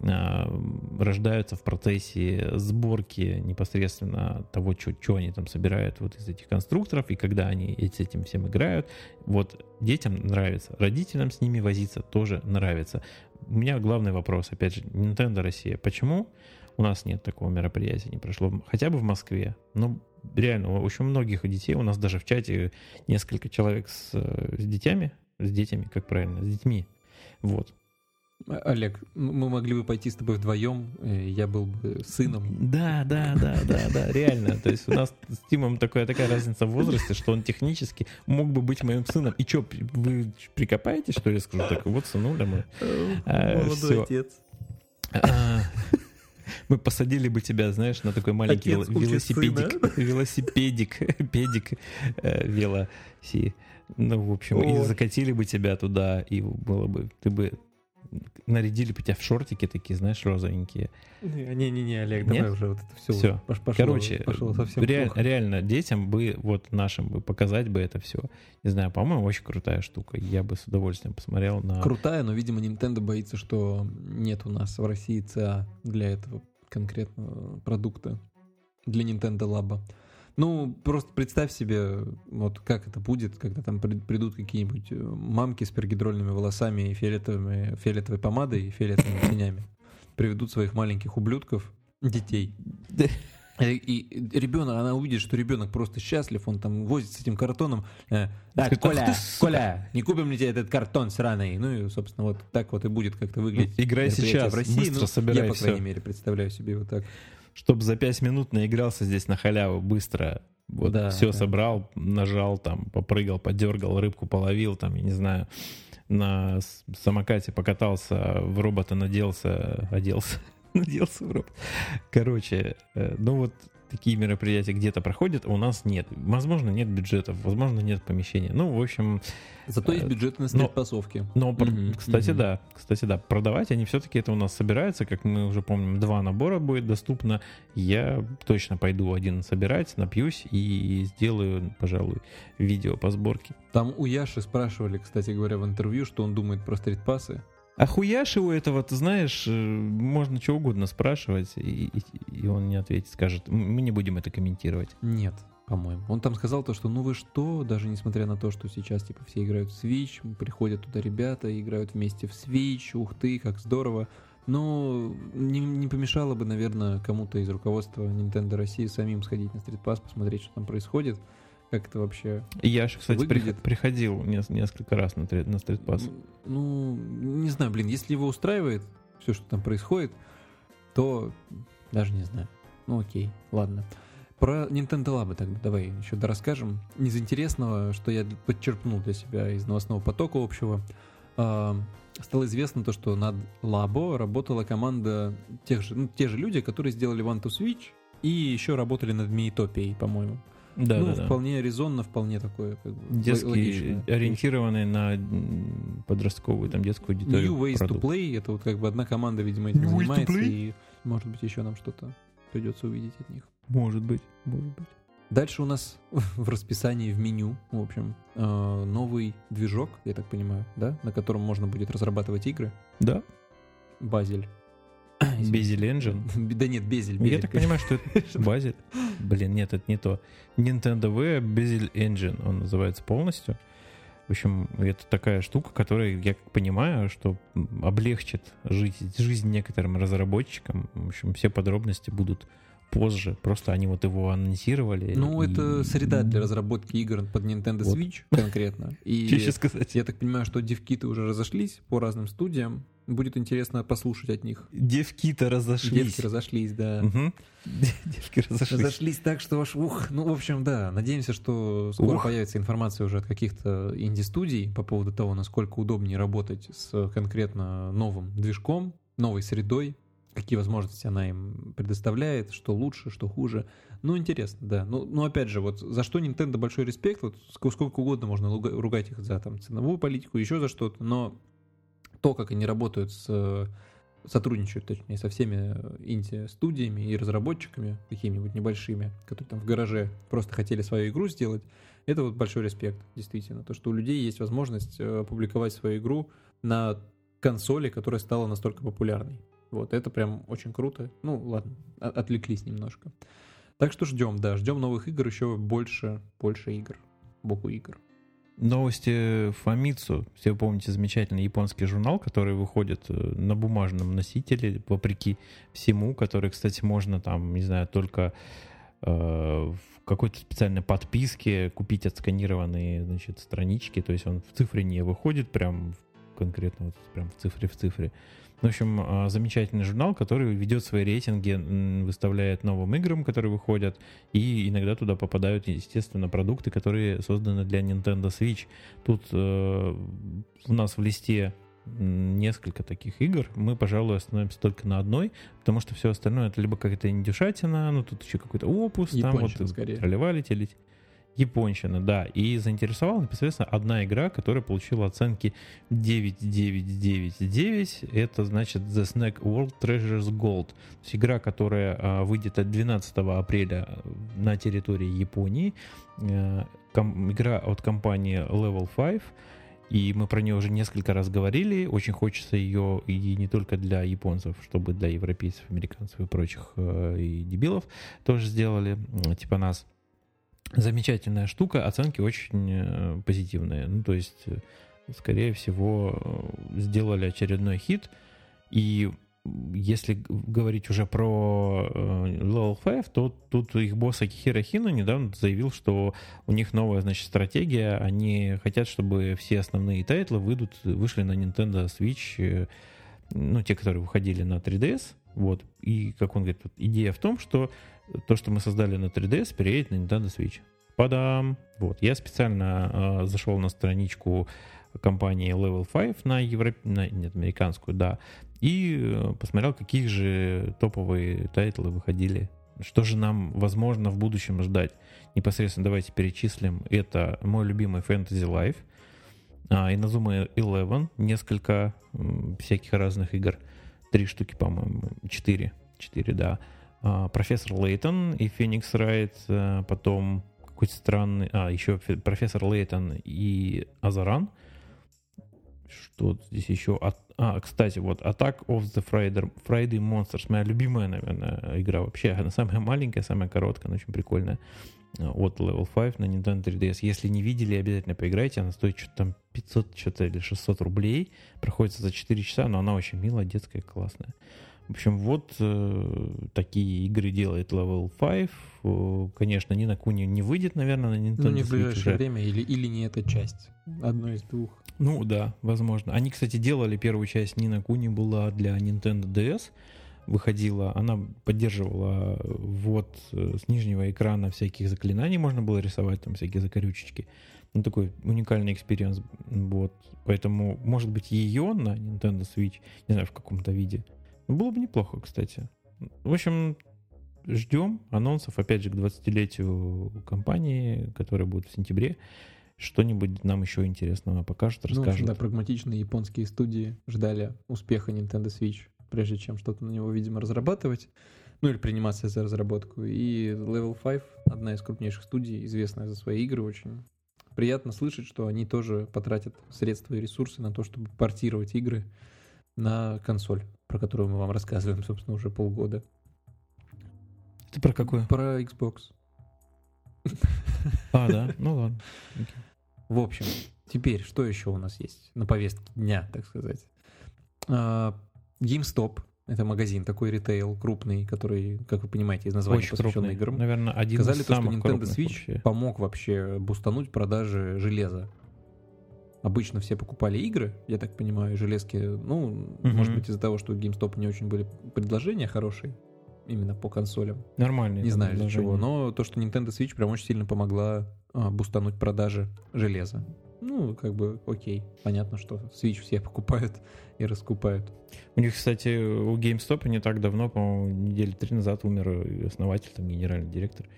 S1: а, рождаются в процессе сборки непосредственно того, что они там собирают вот из этих конструкторов, и когда они с этим всем играют, вот детям нравится, родителям с ними возиться тоже нравится. У меня главный вопрос, опять же, Nintendo Россия, почему у нас нет такого мероприятия, не прошло, хотя бы в Москве, ну, реально, очень многих детей, у нас даже в чате несколько человек с, с детьми, с детьми, как правильно, с детьми, вот,
S2: Олег, мы могли бы пойти с тобой вдвоем, э, я был бы сыном.
S1: Да, да, да, да, да, реально. То есть у нас с Тимом такая, такая разница в возрасте, что он технически мог бы быть моим сыном. И что, вы прикопаете, что я скажу? Так, вот сынуля мы.
S2: А, Молодой Все. отец.
S1: А, мы посадили бы тебя, знаешь, на такой маленький Отец велосипедик, велосипедик, педик, э, велоси. Ну, в общем, О. и закатили бы тебя туда, и было бы, ты бы нарядили бы тебя в шортики такие, знаешь, розовенькие.
S2: Не-не-не, Олег, давай
S1: Нет?
S2: уже вот это все.
S1: Все.
S2: Пошло,
S1: Короче,
S2: пошло совсем
S1: ре-
S2: плохо.
S1: реально детям бы, вот нашим бы показать бы это все. Не знаю, по-моему, очень крутая штука. Я бы с удовольствием посмотрел на...
S2: Крутая, но, видимо, Nintendo боится, что нет у нас в России ЦА для этого конкретного продукта, для Nintendo Lab. Ну, просто представь себе, вот как это будет, когда там при- придут какие-нибудь э, мамки с пергидрольными волосами и фиолетовыми, фиолетовой помадой и фиолетовыми тенями. Приведут своих маленьких ублюдков, детей. И, и ребенок, она увидит, что ребенок просто счастлив, он там возит с этим картоном. э,
S1: Скажет, «Ах
S2: Коля,
S1: ты, сука!»
S2: Коля, не купим ли тебе этот картон сраный? Ну и, собственно, вот так вот и будет как-то выглядеть.
S1: Играй сейчас,
S2: в России.
S1: быстро
S2: Ну,
S1: собирай
S2: Я, по крайней мере, представляю себе вот так.
S1: Чтобы за 5 минут наигрался здесь на халяву быстро. Вот
S2: Да,
S1: все
S2: да.
S1: собрал, нажал, там, попрыгал, подергал, рыбку половил, там, я не знаю, на самокате покатался, в робота наделся, оделся, наделся в робот. Короче, э, ну вот такие мероприятия где-то проходят, а у нас нет. Возможно, нет бюджетов, возможно, нет помещения. Ну, в общем,
S2: Зато есть
S1: Э,
S2: бюджетные
S1: но-
S2: спецпасовки.
S1: но, пр-
S2: Мгм,
S1: кстати,
S2: мгм.
S1: да, кстати, да, продавать они все-таки это у нас собираются, как мы уже помним, два набора будет доступно. Я точно пойду один собирать, напьюсь и сделаю, пожалуй, видео по сборке.
S2: Там у Яши спрашивали, кстати говоря, в интервью, что он думает про стритпассы.
S1: А хуяши у этого, ты знаешь, э, можно что угодно спрашивать, и, и- и он не ответит, скажет, «М, мы не будем это комментировать.
S2: Нет, по-моему. Он там сказал то, что ну вы что, даже несмотря на то, что сейчас типа все играют в Switch, приходят туда ребята, играют вместе в Switch, ух ты, как здорово. Но не, не помешало бы, наверное, кому-то из руководства Nintendo России самим сходить на Street Pass, посмотреть, что там происходит, как это вообще...
S1: Яша, кстати, прих-
S2: Выглядит.
S1: приходил нес- несколько раз на, на стритпасс.
S2: Ну, не знаю, блин, если его устраивает все, что там происходит, то даже не знаю. Ну окей, ладно. Про Nintendo Lab тогда давай еще расскажем. Из интересного, что я подчерпнул для себя из новостного потока общего, а, стало известно то, что над Labo работала команда тех же, ну, те же люди, которые сделали One to Switch и еще работали над Миитопией, по-моему.
S1: Да,
S2: ну,
S1: да, да.
S2: вполне резонно, вполне такое как бы,
S1: Детский,
S2: логичное.
S1: ориентированный на подростковую, там, детскую аудиторию.
S2: New Ways
S1: продукт.
S2: to Play, это вот как бы одна команда, видимо, этим
S1: New
S2: занимается, и может быть еще нам что-то придется увидеть от них.
S1: Может быть, может быть.
S2: Дальше у нас в расписании, в меню, в общем, э, новый движок, я так понимаю, да, на котором можно будет разрабатывать игры.
S1: Да,
S2: Базель.
S1: Безель Engine.
S2: Да нет, Безель.
S1: Я так понимаю, что это Базель. Блин, нет, это не то. Nintendo V Bezel Engine, он называется полностью. В общем, это такая штука, которая, я понимаю, что облегчит жизнь, жизнь некоторым разработчикам. В общем, все подробности будут позже. Просто они вот его анонсировали.
S2: Ну,
S1: и-
S2: это среда для разработки игр под Nintendo
S1: Вот.
S2: Switch конкретно. И
S1: Что еще сказать?
S2: я так понимаю, что девкиты уже разошлись по разным студиям. Будет интересно послушать от них.
S1: Девки-то разошлись.
S2: Девки разошлись, да.
S1: Девки разошлись.
S2: Разошлись так, что ваш ух. Ну, в общем, да. Надеемся, что скоро
S1: Ух.
S2: появится информация уже от каких-то инди-студий по поводу того, насколько удобнее работать с конкретно новым движком, новой средой, какие возможности она им предоставляет, что лучше, что хуже. Ну, интересно, да. Ну, ну опять же, вот за что Nintendo большой респект, вот ск- сколько угодно можно ругать их за там ценовую политику, еще за что-то, но то, как они работают с сотрудничают, точнее, со всеми э, инди-студиями и разработчиками, какими-нибудь небольшими, которые там в гараже просто хотели свою игру сделать, это вот большой респект, действительно. То, что у людей есть возможность э, публиковать свою игру на консоли, которая стала настолько популярной. Вот, это прям очень круто. Ну, ладно, отвлеклись немножко. Так что ждем, да, ждем новых игр, еще больше, больше игр, боку игр.
S1: Новости Фамицу. Все помните замечательный японский журнал, который выходит э, на бумажном носителе, вопреки всему, который, кстати, можно там, не знаю, только э, в какой-то специальной подписке купить отсканированные, значит, странички. То есть он в цифре не выходит прям конкретно вот прям в цифре в цифре. В общем, э, замечательный журнал, который ведет свои рейтинги, выставляет новым играм, которые выходят, и иногда туда попадают, естественно, продукты, которые созданы для Nintendo Switch. Тут э, у нас в листе несколько таких игр. Мы, пожалуй, остановимся только на одной, потому что все остальное это либо какая-то индюшатина, ну тут еще какой-то опус, там
S2: Японщина,
S1: вот
S2: скорее.
S1: проливали телить. Японщина, да. И заинтересовала непосредственно одна игра, которая получила оценки 9.999. Это значит The Snack World Treasures Gold. То есть игра, которая а, выйдет от 12 апреля на территории Японии. Ком- игра от компании Level 5. И мы про нее уже несколько раз говорили. Очень хочется ее и не только для японцев, чтобы для европейцев, американцев и прочих э, и дебилов тоже сделали, типа нас. Замечательная штука, оценки очень э, позитивные. Ну, то есть, э, скорее всего, э, сделали очередной хит. И если говорить уже про Level 5, то тут их босс Акихира Хина недавно заявил, что у них новая, значит, стратегия. Они хотят, чтобы все основные title ы выйдут, вышли на Nintendo Switch, ну, те, которые выходили на 3DS. Вот. И, как он говорит, идея в том, что то, что мы создали на 3DS, переедет на Nintendo Switch. Падам! Вот. Я специально э, зашел на страничку компании Level 5 на, Европ... на нет, американскую, да, и э, посмотрел, какие же топовые title ы выходили. Что же нам, возможно, в будущем ждать? Непосредственно давайте перечислим. Это мой любимый Fantasy Life, а, Inazuma Eleven, несколько всяких разных игр. Три штуки, по-моему, четыре. Четыре, да. А, профессор Лейтон и Феникс Райт, а, потом какой-то странный... А, еще профессор Лейтон и Азаран. Что здесь еще? А, а, кстати, вот Attack of the Friday, Friday Monsters. Моя любимая, наверное, игра вообще. Она самая маленькая, самая короткая, но очень прикольная. От Level 5 на Nintendo 3DS. Если не видели, обязательно поиграйте. Она стоит что-то там 500 что-то или 600 рублей. Проходится за 4 часа, но она очень милая, детская, классная. В общем, вот э, такие игры делает Level 5. Э, конечно, ни на Куни не выйдет, наверное, на Nintendo
S2: Ну, не в
S1: Switch
S2: ближайшее
S1: уже.
S2: время, или, или не эта часть. Одно из двух.
S1: Ну да, возможно. Они, кстати, делали первую часть Нина Куни была для Nintendo DS. Выходила, она поддерживала вот э, с нижнего экрана всяких заклинаний, можно было рисовать там всякие закорючечки. Ну, такой уникальный experience. Вот. Поэтому, может быть, ее на Nintendo Switch, не знаю, в каком-то виде. Ну, было бы неплохо, кстати. В общем, ждем анонсов, опять же, к 20-летию компании, которая будет в сентябре. Что-нибудь нам еще интересного покажут,
S2: Ну,
S1: расскажут.
S2: да, прагматичные японские студии ждали успеха Nintendo Switch, прежде чем что-то на него, видимо, разрабатывать. Ну, или приниматься за разработку. И Level 5, одна из крупнейших студий, известная за свои игры очень. Приятно слышать, что они тоже потратят средства и ресурсы на то, чтобы портировать игры на консоль, про которую мы вам рассказываем, собственно, уже полгода.
S1: Ты про какую?
S2: Про Xbox.
S1: А, да? Ну ладно.
S2: В общем, теперь что еще у нас есть на повестке дня, так сказать? А, GameStop — это магазин такой ритейл крупный, который, как вы понимаете, из названия
S1: Очень
S2: посвященный
S1: крупный.
S2: играм.
S1: Наверное, один
S2: Сказали
S1: из
S2: то, что
S1: самых
S2: Nintendo
S1: крупных
S2: Switch
S1: вообще.
S2: помог вообще бустануть продажи железа. Обычно все покупали игры, я так понимаю, железки. Ну,
S1: Мгм.
S2: может быть, из-за того, что у GameStop не очень были предложения хорошие именно по консолям.
S1: Нормальный.
S2: Не знаю
S1: предложение.
S2: чего, но то, что Nintendo Switch прям очень сильно помогла а, бустануть продажи железа. Ну, как бы, окей. Понятно, что Switch все покупают и раскупают.
S1: У них, кстати, у GameStop не так давно, по-моему, недели три назад умер основатель, там, генеральный директор. Их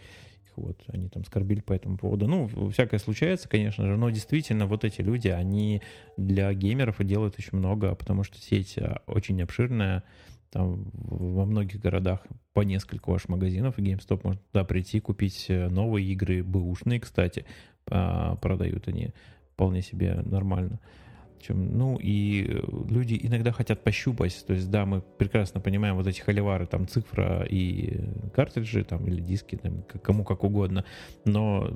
S1: Вот, они там скорбили по этому поводу. Ну, всякое случается, конечно же, но действительно вот эти люди, они для геймеров делают очень много, потому что сеть а, очень обширная, там во многих городах по несколько аж магазинов, и GameStop можно туда прийти, купить э, новые игры, бэушные, кстати, а, продают они вполне себе нормально. Чем, ну и э, люди иногда хотят пощупать, то есть да, мы прекрасно понимаем вот эти холивары, там цифра и картриджи, там или диски, там, кому как угодно, но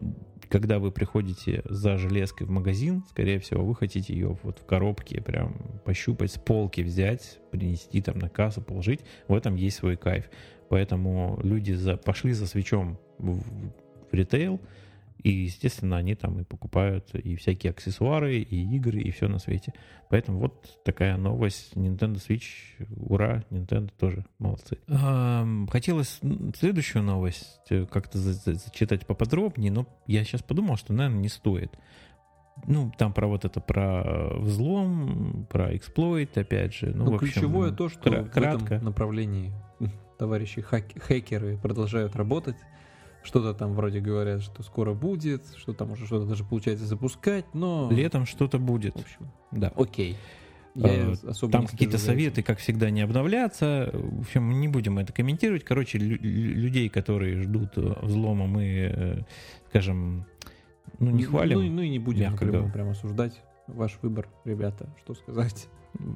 S1: когда вы приходите за железкой в магазин, скорее всего, вы хотите ее вот в коробке прям пощупать, с полки взять, принести там на кассу, положить, в этом есть свой кайф. Поэтому люди за, пошли за свечом в, в ритейл, и, естественно, они там и покупают и всякие аксессуары, и игры, и все на свете. Поэтому вот такая новость. Nintendo Switch, ура, Nintendo тоже молодцы. Хотелось следующую новость э, как-то за- за- зачитать поподробнее, но я сейчас подумал, что, наверное, не стоит. Ну, там про вот это, про взлом, про эксплойт, опять же. Ну,
S2: Ну,
S1: в общем,
S2: ключевое то, что
S1: кра-
S2: в
S1: кратко.
S2: этом направлении товарищи хак- хакеры продолжают работать, Что-то там вроде говорят, что скоро будет, что там уже что-то даже получается запускать, но...
S1: Летом что-то будет.
S2: В общем,
S1: Да.
S2: окей.
S1: Э,
S2: Я особо
S1: Там какие-то советы, как всегда, не обновлятся. В общем, не будем это комментировать. Короче, лю- лю- людей, которые ждут э, взлома, мы, э, скажем, ну, не хвалим.
S2: Ну, и- ну и не будем
S1: мягко
S2: прям осуждать. Ваш выбор, ребята, что сказать.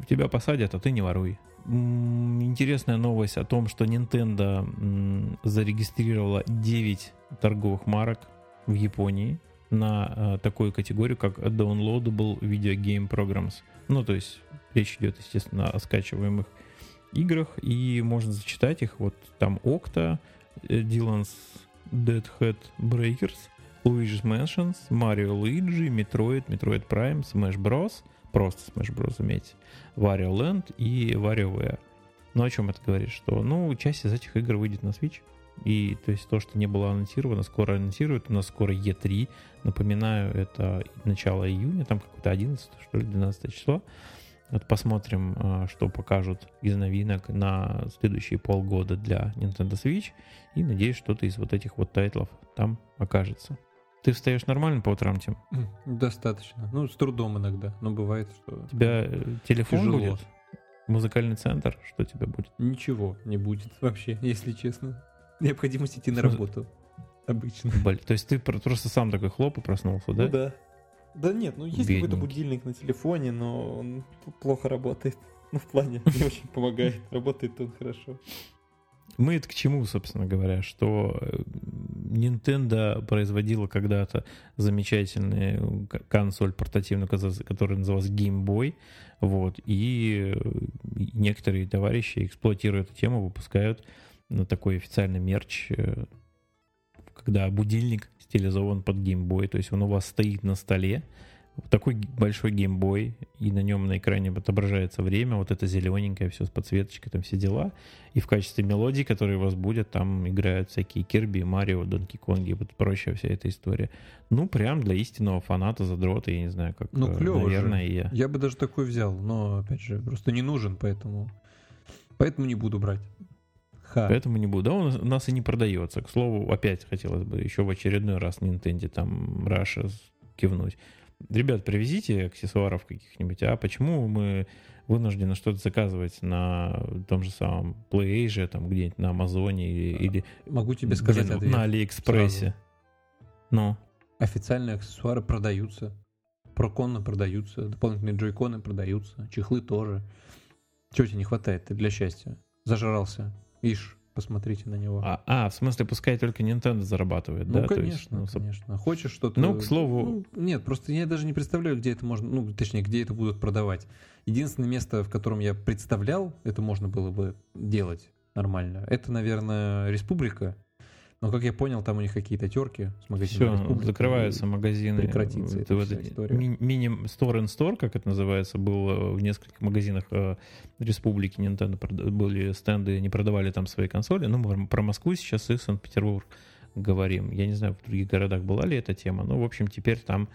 S1: Тебя посадят, а ты не воруй. Интересная новость о том, что Nintendo зарегистрировала 9 торговых марок в Японии на э, такую категорию, как Downloadable Video Game Programs. Ну, то есть речь идет, естественно, о скачиваемых играх, и можно зачитать их. Вот там Octa, э, Dylan's Dead Head Breakers, Luigi's Mansions, Mario Luigi, Metroid, Metroid Prime, Smash Bros. Просто Smash Bros. заметьте. Wario Land и WarioWare. Ну, о чем это говорит? Что, ну, часть из этих игр выйдет на Switch. И, то есть, то, что не было анонсировано, скоро анонсируют. У нас скоро E3. Напоминаю, это начало июня, там какое-то 11, что ли, 12 число. Вот посмотрим, а, что покажут из новинок на следующие полгода для Nintendo Switch. И надеюсь, что-то из вот этих вот тайтлов там окажется. Ты встаешь нормально по утрам, Тим?
S2: Достаточно. Ну, с трудом иногда, но бывает, что...
S1: У тебя э, телефон
S2: Тяжело.
S1: будет? Музыкальный центр? Что у тебя будет?
S2: Ничего не будет вообще, если честно. Необходимость идти на работу. Обычно.
S1: Блин, то есть ты про- просто сам такой хлоп и проснулся, да?
S2: Ну да. Да нет, ну есть какой-то будильник на телефоне, но он плохо работает. Ну, в плане, не очень помогает. Работает он хорошо.
S1: Мы это к чему, собственно говоря, что э, Nintendo производила когда-то замечательную к- консоль портативную, которая называлась Game Boy, вот, и э, и некоторые товарищи, эксплуатируя эту тему, выпускают на такой официальный мерч, э, когда будильник стилизован под Game Boy, то есть он у вас стоит на столе, такой большой геймбой, и на нем на экране отображается время, вот это зелененькое, все с подсветочкой, там все дела. И в качестве мелодий, которые вас будут, там играют всякие Кирби, Марио, Донки Конги, вот прочая вся эта история. Ну, прям для истинного фаната, задрота, я не знаю, как,
S2: Ну,
S1: э,
S2: клево
S1: наверное,
S2: же.
S1: и я.
S2: Я бы даже такой взял, но, опять же, просто не нужен, поэтому... Поэтому не буду брать. Ха.
S1: Поэтому не буду. Да, он у нас и не продается. К слову, опять хотелось бы еще в очередной раз Nintendo там Раша кивнуть. Ребят, привезите аксессуаров каких-нибудь. А почему мы вынуждены что-то заказывать на том же самом PlayAsia, там где-нибудь на Амазоне или, или
S2: Могу тебе сказать ответ.
S1: на Алиэкспрессе? Ну,
S2: Официальные аксессуары продаются. Проконы продаются, дополнительные джойконы продаются, чехлы тоже. Чего тебе не хватает ты для счастья? Зажрался. Ишь, посмотрите на него.
S1: а, а, в смысле, пускай только Nintendo зарабатывает,
S2: ну,
S1: да?
S2: Конечно,
S1: есть, ну,
S2: конечно. Хочешь что-то...
S1: Ну, к слову-
S2: Ну, нет, просто я даже не представляю, где это можно... Ну, точнее, где это будут продавать. Единственное место, в котором я представлял, это можно было бы делать нормально, это, наверное, Республика. Но, как я понял, там у них какие-то терки с магазином
S1: Все,
S2: Республика.
S1: закрываются магазины.
S2: прекратится
S1: Это
S2: эта
S1: вот
S2: вся
S1: эти
S2: история.
S1: ми- Мини Store как это называется, был э, в нескольких магазинах э, Республики Nintendo были стенды, не продавали там свои консоли. Ну, мы про Москву сейчас и Санкт-Петербург говорим. Я не знаю, в других городах была ли эта тема, но, в общем, теперь там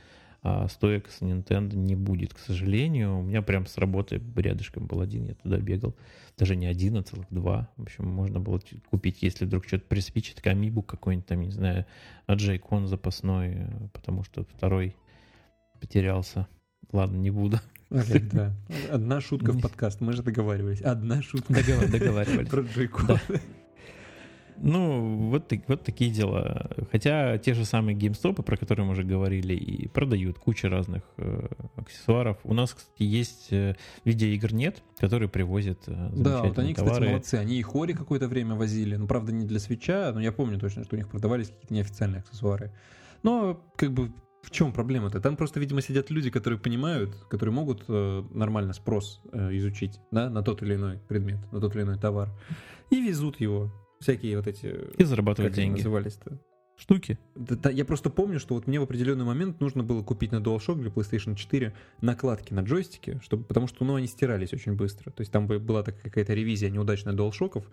S1: а, стоек с Nintendo не будет, к сожалению. У меня прям с работы рядышком был один, я туда бегал. Даже не один, а целых два. В общем, можно было купить, если вдруг что-то приспичит, камибу какой-нибудь там, не знаю, Аджейкон запасной, э, потому что второй потерялся. Ладно, не буду.
S2: Олег, да. Одна шутка в подкаст, мы же договаривались. Одна шутка.
S1: Договар- договаривались.
S2: Про джойконы.
S1: Ну, вот, вот такие дела. Хотя те же самые GameStop, про которые мы уже говорили, и продают кучу разных э, аксессуаров. У нас, кстати, есть э, видеоигр нет, которые привозят э,
S2: Да, вот они, кстати,
S1: товары.
S2: молодцы. Они и Хори какое-то время возили. Ну, правда, не для свеча, но я помню точно, что у них продавались какие-то неофициальные аксессуары. Но, как бы, в чем проблема-то? Там просто, видимо, сидят люди, которые понимают, которые могут э, нормально спрос э, изучить, да, на тот или иной предмет, на тот или иной товар. И везут его. Всякие вот эти...
S1: И зарабатывают
S2: Как они
S1: деньги.
S2: назывались-то?
S1: Штуки.
S2: Да- да, я просто помню, что вот мне в определенный момент нужно было купить на DualShock для PlayStation 4 накладки на джойстике, чтобы, потому что ну, они стирались очень быстро. То есть там бы была такая какая-то ревизия неудачная DualShock'ов,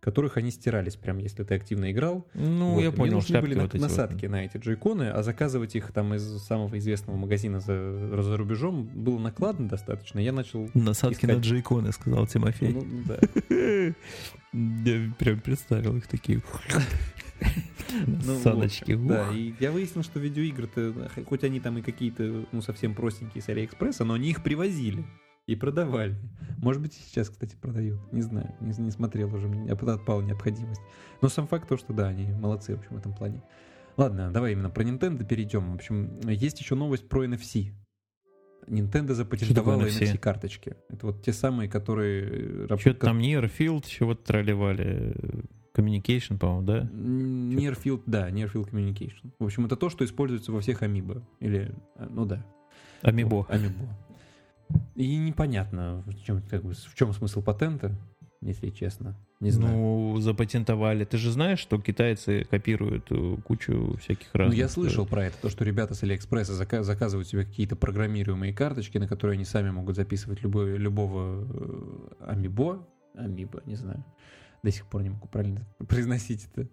S2: которых они стирались прям, если ты активно играл.
S1: Ну,
S2: Вот.
S1: я
S2: Мне
S1: понял,
S2: нужны были
S1: вот эти вот.
S2: насадки на эти джойконы, а заказывать их там из самого известного магазина за, за рубежом было накладно достаточно. Я начал...
S1: Насадки
S2: искать.
S1: на джейконы, сказал Тимофей.
S2: Ну, да.
S1: Я прям представил их такие.
S2: Ну,
S1: Саночки.
S2: в общем, Да, и я выяснил, что видеоигры-то, хоть они там и какие-то, ну, совсем простенькие с Алиэкспресса, но они их привозили и продавали. Может быть, и сейчас, кстати, продают. Не знаю, не, не смотрел уже, мне отпала необходимость. Но сам факт то, что да, они молодцы, в общем, в этом плане. Ладно, давай именно про Nintendo перейдем. В общем, есть еще новость про NFC. Nintendo запатентовала
S1: NFC?
S2: NFC-карточки. Это вот те самые, которые... э,
S1: Что-то там Nearfield, чего-то тролливали. Communication, по-моему, да?
S2: М, Near Field, да, Near Field Communication. В общем, это то, что используется во всех Amiibo. Или, а, ну да.
S1: Амибо.
S2: Amiibo. И непонятно, в чем, как бы, в чем смысл патента, если честно. Не знаю.
S1: Ну, запатентовали. Ты же знаешь, что китайцы копируют э, кучу всяких
S2: Ну,
S1: разных...
S2: я
S1: э,
S2: слышал про это, то, что ребята с Алиэкспресса зака- заказывают себе какие-то программируемые карточки, на которые они сами могут записывать любой, любого э, амибо, амибо, не знаю, до сих пор не могу правильно произносить это.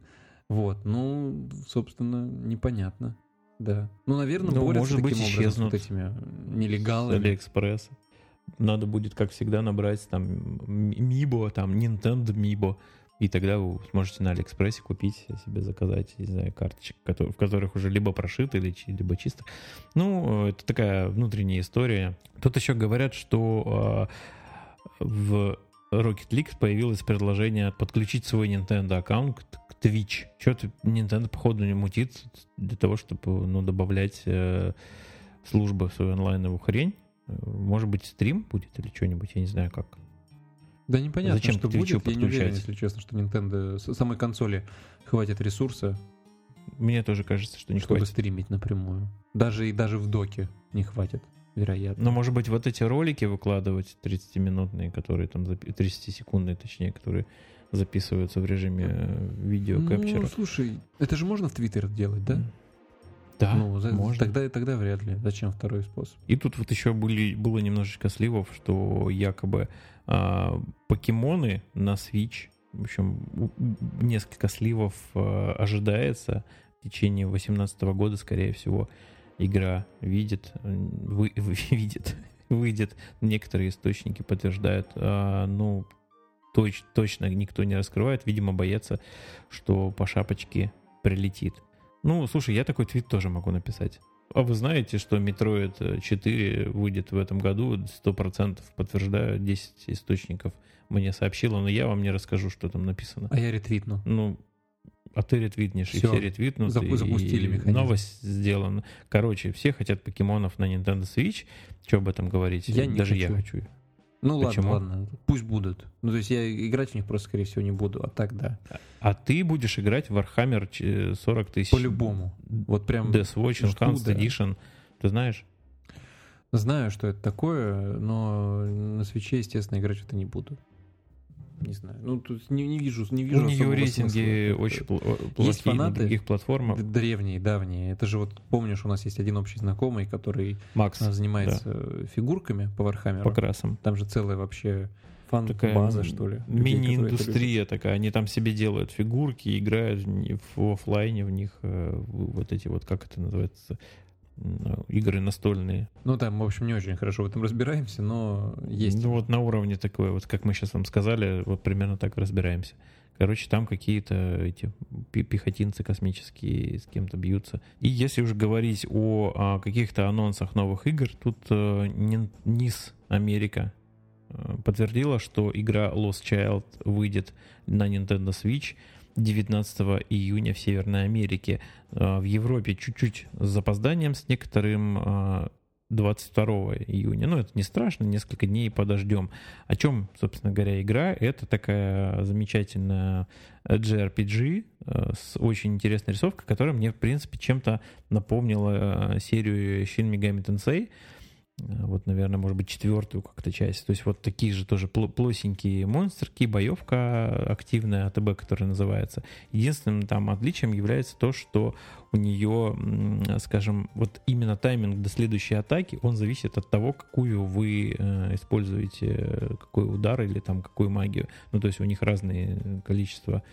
S2: Вот, ну, собственно, непонятно, да. Ну, наверное,
S1: Ну,
S2: борются
S1: может быть,
S2: таким образом с вот
S1: исчезнут
S2: этими
S1: с
S2: нелегалами.
S1: Алиэкспресса. Надо будет, как всегда, набрать там Мибо, там Nintendo Мибо. И тогда вы сможете на Алиэкспрессе купить себе, заказать, не знаю, карточек, в которых уже либо чи- либо чисто. Ну, это такая внутренняя история. Тут еще говорят, что э, в Rocket League появилось предложение подключить свой Nintendo аккаунт к, к Twitch. Что-то Nintendo, походу, не мутит для того, чтобы ну, добавлять э, службы в свою онлайновую хрень. Может быть, стрим будет или что-нибудь, я не знаю как.
S2: Да непонятно,
S1: Зачем
S2: что будет. Я не уверен,
S1: подключать?
S2: если честно, что Nintendo с самой консоли хватит ресурса,
S1: Мне тоже кажется, что не
S2: чтобы
S1: хватит.
S2: стримить напрямую. Даже и даже в доке не хватит, вероятно.
S1: Но, может быть, вот эти ролики выкладывать 30-минутные, которые там, запи- 30-секундные, точнее, которые записываются в режиме э, видеокапчера.
S2: Ну, слушай, это же можно в Твиттер делать, да?
S1: Да,
S2: ну, за-
S1: можно.
S2: Тогда, тогда вряд ли. Зачем второй способ?
S1: И тут вот еще были, было немножечко сливов, что якобы а, покемоны на Switch, в общем, несколько сливов а, ожидается в течение 2018 года, скорее всего, игра видит, вы, вы- видит, выйдет. Некоторые источники подтверждают, а, ну, точ- точно никто не раскрывает, видимо, боятся, что по шапочке прилетит. Ну, слушай, я такой твит тоже могу написать. А вы знаете, что Metroid 4 выйдет в этом году? 100% подтверждаю, 10 источников мне сообщило, но я вам не расскажу, что там написано.
S2: А я ретвитну.
S1: Ну, а ты ретвитнешь, и
S2: Всё.
S1: все ретвитнут,
S2: Запу-
S1: и
S2: запустили механизм.
S1: новость сделана. Короче, все хотят покемонов на Nintendo Switch. Что об этом говорить?
S2: Я не
S1: Даже я
S2: хочу.
S1: хочу.
S2: Ну
S1: Почему?
S2: ладно, ладно. Пусть будут. Ну, то есть я играть в них просто, скорее всего, не буду. А так да.
S1: А ты будешь играть в Warhammer ч- 40 тысяч.
S2: По-любому. Вот прям
S1: Deathwatch
S2: жду,
S1: Enhanced
S2: да.
S1: Edition. Ты знаешь?
S2: знаю, что это такое, но на Switch е, естественно, играть что-то не буду. Не знаю. Ну, тут не, не вижу, не вижу
S1: У нее рейтинги
S2: смысла.
S1: очень пл-
S2: Есть
S1: плохие на
S2: фанаты?
S1: других платформах.
S2: Древние, давние. Это же вот, помнишь, у нас есть один общий знакомый, который
S1: Макс
S2: а, занимается фигурками по Warhammer у.
S1: по красам.
S2: Там же целая вообще
S1: Такая
S2: фан-база, что ли.
S1: Мини-индустрия такая. Они там себе делают фигурки, играют в ни- в них э, вот эти вот, как это называется, игры настольные.
S2: Ну, там, в общем, не очень хорошо в этом разбираемся, но есть.
S1: Ну вот на уровне такой, вот как мы сейчас вам сказали, вот примерно так разбираемся. Короче, там какие-то эти пехотинцы космические с кем-то бьются. И если уже говорить о, а, каких-то анонсах новых игр, тут э, НИС Америка э, подтвердила, что игра Lost Child выйдет на Nintendo Switch 19 июня в Северной Америке. Э, В Европе чуть-чуть с запозданием, с некоторым э, 22 июня. Ну, это не страшно, несколько дней подождем. О чем, собственно говоря, игра? Это такая замечательная JRPG э, с очень интересной рисовкой, которая мне, в принципе, чем-то напомнила э, серию Shin Megami Tensei. Э, Вот, наверное, может быть, четвертую как-то часть. То есть вот такие же тоже пло- плосенькие монстрки, боевка активная АТБ, которая называется. Единственным там отличием является то, что у нее, скажем, вот именно тайминг до следующей атаки, он зависит от того, какую вы э, используете, какой удар или там какую магию. Ну, то есть у них разные количество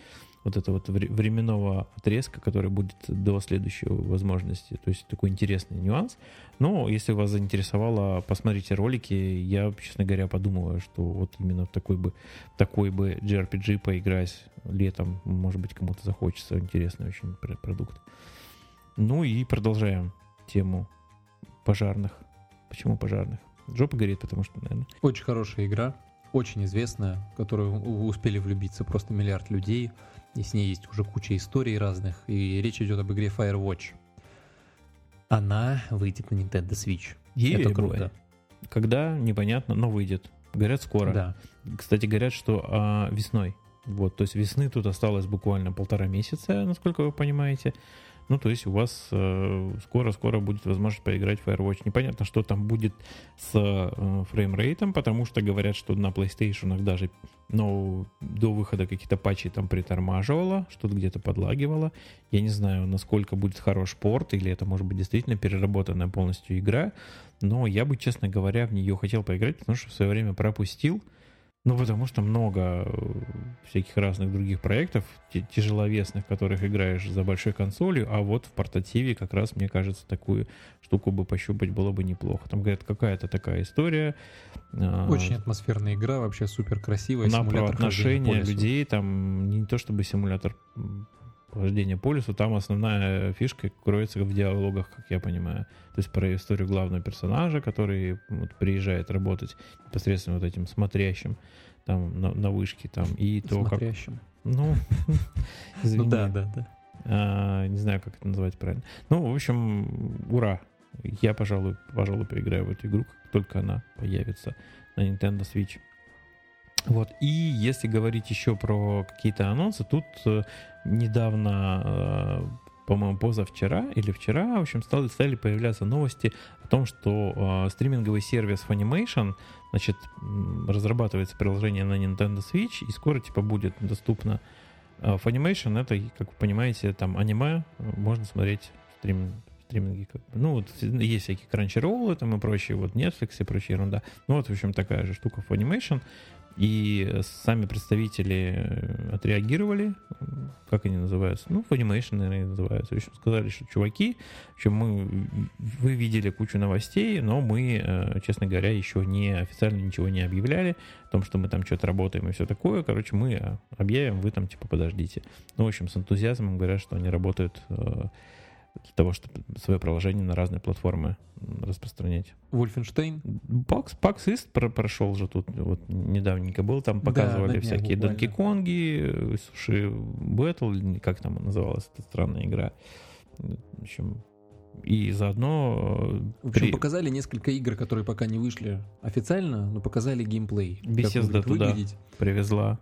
S1: вот это вот временного отрезка, который будет до следующей возможности. То есть такой интересный нюанс. Но если вас заинтересовало, посмотрите ролики. Я, честно говоря, подумываю, что вот именно в такой бы, такой бы JRPG поиграть летом, может быть, кому-то захочется. Интересный очень продукт. Ну и продолжаем тему пожарных. Почему пожарных? Жопа горит, потому что, наверное...
S3: Очень хорошая игра, очень известная, в которую успели влюбиться просто миллиард людей, и с ней есть уже куча историй разных, и речь идет об игре Firewatch. Она выйдет на Nintendo Switch.
S1: Ей Это круто. Когда, непонятно, но выйдет. Говорят, скоро.
S3: Да.
S1: Кстати, говорят, что а, весной. Вот, то есть весны тут осталось буквально полтора месяца, насколько вы понимаете. Ну, то есть у вас э, скоро-скоро будет возможность поиграть в Firewatch. Непонятно, что там будет с э, фреймрейтом, потому что говорят, что на PlayStation даже но до выхода каких-то патчей там притормаживало, что-то где-то подлагивало. Я не знаю, насколько будет хорош порт, или это может быть действительно переработанная полностью игра. Но я бы, честно говоря, в нее хотел поиграть, потому что в свое время пропустил. Ну, потому что много э, всяких разных других проектов, тяжеловесных, которых играешь за большой консолью, а вот в портативе как раз, мне кажется, такую штуку бы пощупать было бы неплохо. Там, говорят, какая-то такая история.
S3: А, Очень атмосферная игра, вообще супер красивая.
S1: На про отношения людей, там не то чтобы симулятор вождения по лесу, там основная фишка кроется в диалогах, как я понимаю. То есть про историю главного персонажа, который вот, приезжает работать непосредственно вот этим смотрящим там на, на вышке там и то
S3: смотрящим. как...
S1: Ну,
S3: извини. Ну да, да, да.
S1: А, не знаю, как это назвать правильно. Ну, в общем, ура. Я, пожалуй, пожалуй, поиграю в эту игру, как только она появится на Nintendo Switch. Вот. И если говорить еще про какие-то анонсы, тут э, недавно, э, по-моему, позавчера или вчера, в общем, стали, стали появляться новости о том, что э, стриминговый сервис Funimation, значит, разрабатывается приложение на Nintendo Switch, и скоро, типа, будет доступно Funimation, это, как вы понимаете, там аниме, можно смотреть стрим, стриминги. Ну, вот есть всякие Crunchyroll там и прочие, вот Netflix и прочая ерунда. Ну, вот, в общем, такая же штука Funimation. И сами представители э, отреагировали, как они называются, ну, Funimation, наверное, называются. В общем, сказали, что чуваки, в общем, мы, вы видели кучу новостей, но мы, э, честно говоря, еще не официально ничего не объявляли о том, что мы там что-то работаем и все такое. Короче, мы объявим, вы там, типа, подождите. Ну, в общем, с энтузиазмом говорят, что они работают э, для того, чтобы свое приложение на разные платформы распространять.
S3: Вольфенштейн?
S1: Пакс, Пакс Ист прошел же тут, вот недавненько был, там показывали да, всякие Донки Конги, Суши Бэтл, как там называлась эта странная игра. В общем, и заодно...
S3: В общем, при... показали несколько игр, которые пока не вышли официально, но показали геймплей.
S1: Bethesda туда выглядеть. привезла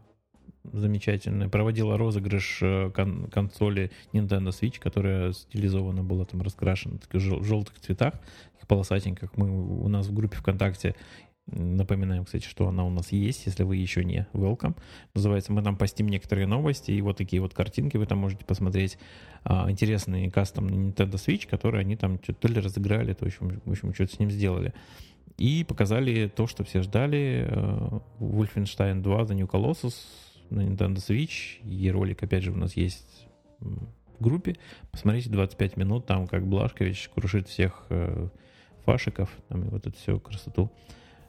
S1: замечательная. Проводила розыгрыш э, кон- консоли Nintendo Switch, которая стилизована была там раскрашена в желтых цветах, полосатеньких. Мы у нас в группе ВКонтакте Напоминаем, кстати, что она у нас есть, если вы еще не welcome. Называется, мы там постим некоторые новости, и вот такие вот картинки вы там можете посмотреть. А, интересные кастом Nintendo Switch, которые они там то ли разыграли, то в общем, в общем что-то с ним сделали. И показали то, что все ждали. Uh, Wolfenstein 2 The New Colossus на Nintendo Switch. И ролик, опять же, у нас есть в группе. Посмотрите 25 минут, там как Блашкович крушит всех э, фашиков, там и вот эту всю красоту.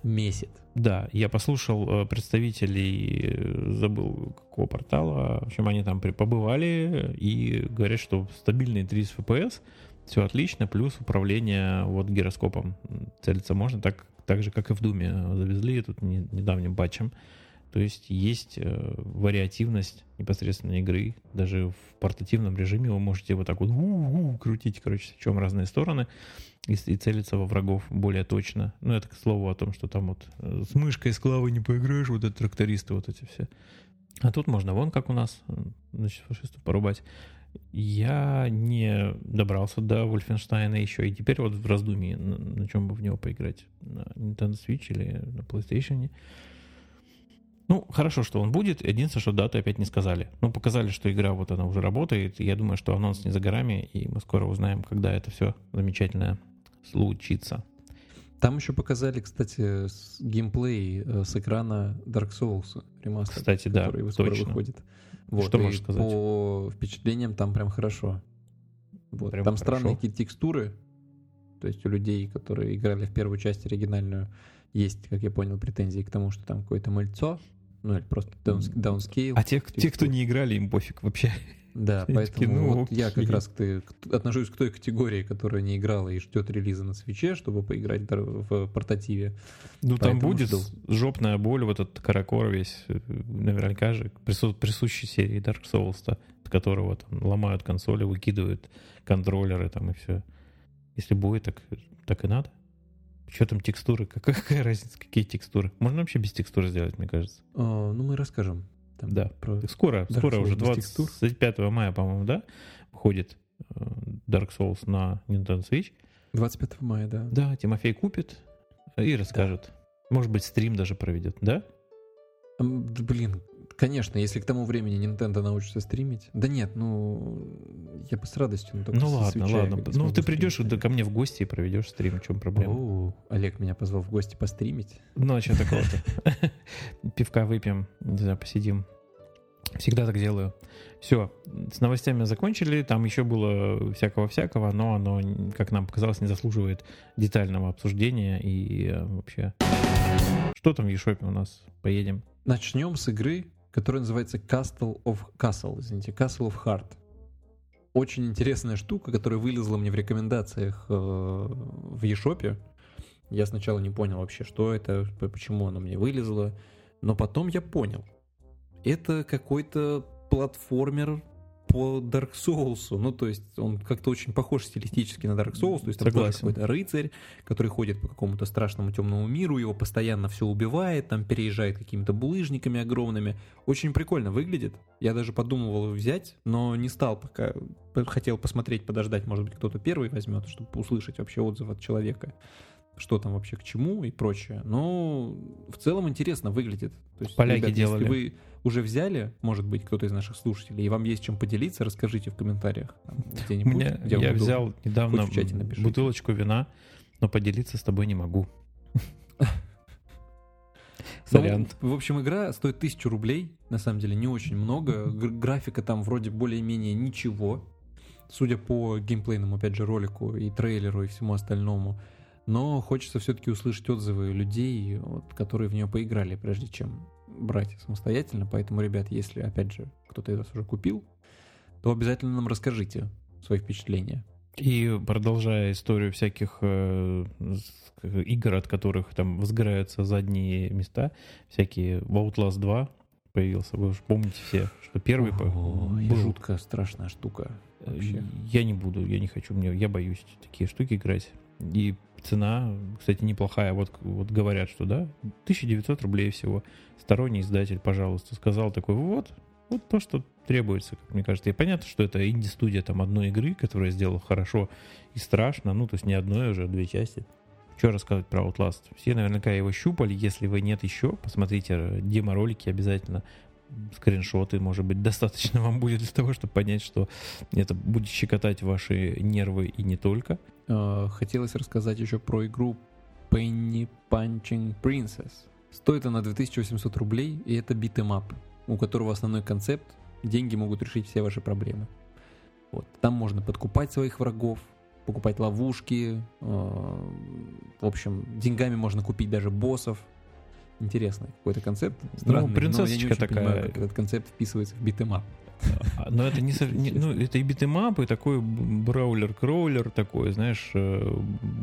S3: Месяц.
S1: Да, я послушал э, представителей, э, забыл какого портала, в общем, они там побывали и говорят, что стабильные 30 FPS, все отлично, плюс управление вот гироскопом целиться можно, так, так же, как и в Думе завезли тут недавним патчем. То есть есть э, вариативность непосредственно игры. Даже в портативном режиме вы можете вот так вот крутить, короче, чем разные стороны и, и целиться во врагов более точно. Ну, это к слову о том, что там вот э, с мышкой с клавой не поиграешь, вот это трактористы вот эти все. А тут можно вон как у нас, э, значит, фашистов порубать. Я не добрался до Wolfenstein еще, и теперь вот в раздумье, на, на чем бы в него поиграть. На Nintendo Switch или на PlayStation. Ну, хорошо, что он будет. Единственное, что дату опять не сказали. Ну, показали, что игра вот она уже работает. Я думаю, что анонс не за горами, и мы скоро узнаем, когда это все замечательное случится.
S2: Там еще показали, кстати, с- геймплей э, с экрана Dark Souls ремастер,
S1: Кстати, да,
S2: который скоро
S1: точно.
S2: выходит. Вот,
S1: Что можешь сказать?
S2: По впечатлениям там прям хорошо. Вот.
S1: Прям
S2: там
S1: хорошо.
S2: странные какие-то текстуры. То есть у людей, которые играли в первую часть оригинальную, есть, как я понял, претензии к тому, что там какое-то мыльцо, ну или просто даунскейл.
S1: А те, те, кто не играли, им пофиг вообще.
S2: Да, поэтому
S1: такие, ну,
S2: вот я как раз к ты- к- отношусь к той категории, которая не играла и ждет релиза на свече, чтобы поиграть в портативе.
S1: Ну, там
S2: Поэтому
S1: будет
S2: жду.
S1: жопная боль, вот этот каракор весь, э, наверняка же, прису- присущий серии Dark Souls, от которого там ломают консоли, выкидывают контроллеры там и все. Если будет, так, так и надо. Что там текстуры? Какая, какая разница, какие текстуры? Можно вообще без текстур сделать, мне кажется.
S2: А, ну, мы расскажем. там
S1: Да.
S2: про-
S1: Скоро,
S2: Dark
S1: скоро
S2: Souls
S1: уже,
S2: без текстур?
S1: 25 мая, по-моему, да, выходит э, Dark Souls на Nintendo Switch.
S2: 25 мая, да.
S1: Да, Тимофей купит и расскажет. Может быть, стрим даже проведет, да?
S2: Да, Блин, конечно, если к тому времени Nintendo научится стримить. Да нет, ну, я бы с радостью.
S1: Ну
S2: со
S1: ладно, ладно. Ну ты придешь
S2: стримить,
S1: да, ко мне в гости и проведешь стрим, в чем проблема?
S2: О, Олег меня позвал в гости постримить.
S1: Ну а что такого-то? Пивка выпьем, не знаю, посидим. Всегда так делаю. Все, с новостями закончили. Там еще было всякого-всякого, но оно, как нам показалось, не заслуживает детального обсуждения. И э, вообще... Что там в Ешопе у нас? Поедем.
S2: Начнем с игры, которая называется Castle of Castle, извините, Castle of Heart. Очень интересная штука, которая вылезла мне в рекомендациях э, в eShop. Я сначала не понял вообще, что это, почему оно мне вылезло, но потом я понял. Это какой-то платформер по Dark Souls. Ну, то есть он как-то очень похож стилистически на Dark Souls. То есть там тоже
S1: Согласен.
S2: какой-то рыцарь, который ходит по какому-то страшному темному миру, его постоянно все убивает, там переезжает какими-то булыжниками огромными. Очень прикольно выглядит. Я даже подумывал взять, но не стал пока. Хотел посмотреть, подождать, может быть, кто-то первый возьмет, чтобы услышать вообще отзыв от человека что там вообще к чему и прочее. Но в целом интересно выглядит. То есть,
S1: Поляки
S2: ребят,
S1: делали.
S2: Если вы уже взяли, может быть, кто-то из наших слушателей, и вам есть чем поделиться, расскажите в комментариях там, где-нибудь.
S1: меня,
S2: где
S1: я взял недавно
S2: в чате напишите.
S1: бутылочку вина, но поделиться с тобой не могу.
S2: Ну,
S1: Сорян.
S2: в общем, игра стоит тысячу рублей, на самом деле не очень много. Графика там вроде более-менее ничего, судя по геймплейному, опять же, ролику и трейлеру и всему остальному. Но хочется все-таки услышать отзывы людей, вот, которые в нее поиграли, прежде чем брать самостоятельно. Поэтому, ребят, если, опять же, кто-то из вас уже купил, то обязательно нам расскажите свои впечатления.
S1: И продолжая историю всяких э, игр, от которых там возгораются задние места, всякие в Outlast 2 появился. Вы же помните все, что первый
S2: Ой,
S1: был.
S2: жуткая, страшная штука.
S1: Э,
S2: вообще.
S1: Я не буду, я не хочу, мне, я боюсь такие штуки играть. И цена, кстати, неплохая. Вот, вот говорят, что да, 1900 рублей всего. Сторонний издатель, пожалуйста, сказал такой, вот, вот то, что требуется, как мне кажется. И понятно, что это инди-студия там одной игры, которая сделала хорошо и страшно. Ну, то есть не одной уже, а две части. Что рассказывать про Outlast? Все наверняка его щупали. Если вы нет еще, посмотрите демо-ролики обязательно. Скриншоты, может быть, достаточно вам будет для того, чтобы понять, что это будет щекотать ваши нервы и не только.
S2: Э, Хотелось рассказать еще про игру Penny Punching Princess. Стоит она 2800 рублей, и это beat 'em up, у которого основной концепт – деньги могут решить все ваши проблемы. Вот. Там можно подкупать своих врагов, покупать ловушки, э, в общем, деньгами можно купить даже боссов. Интересный какой-то концепт. Странный, но я не
S1: принцессочка
S2: очень понимаю,
S1: такая.
S2: как этот концепт вписывается в beat 'em up.
S1: А, Но это не- ну, это и beat 'em up, и такой brawler-crawler такой, знаешь, э,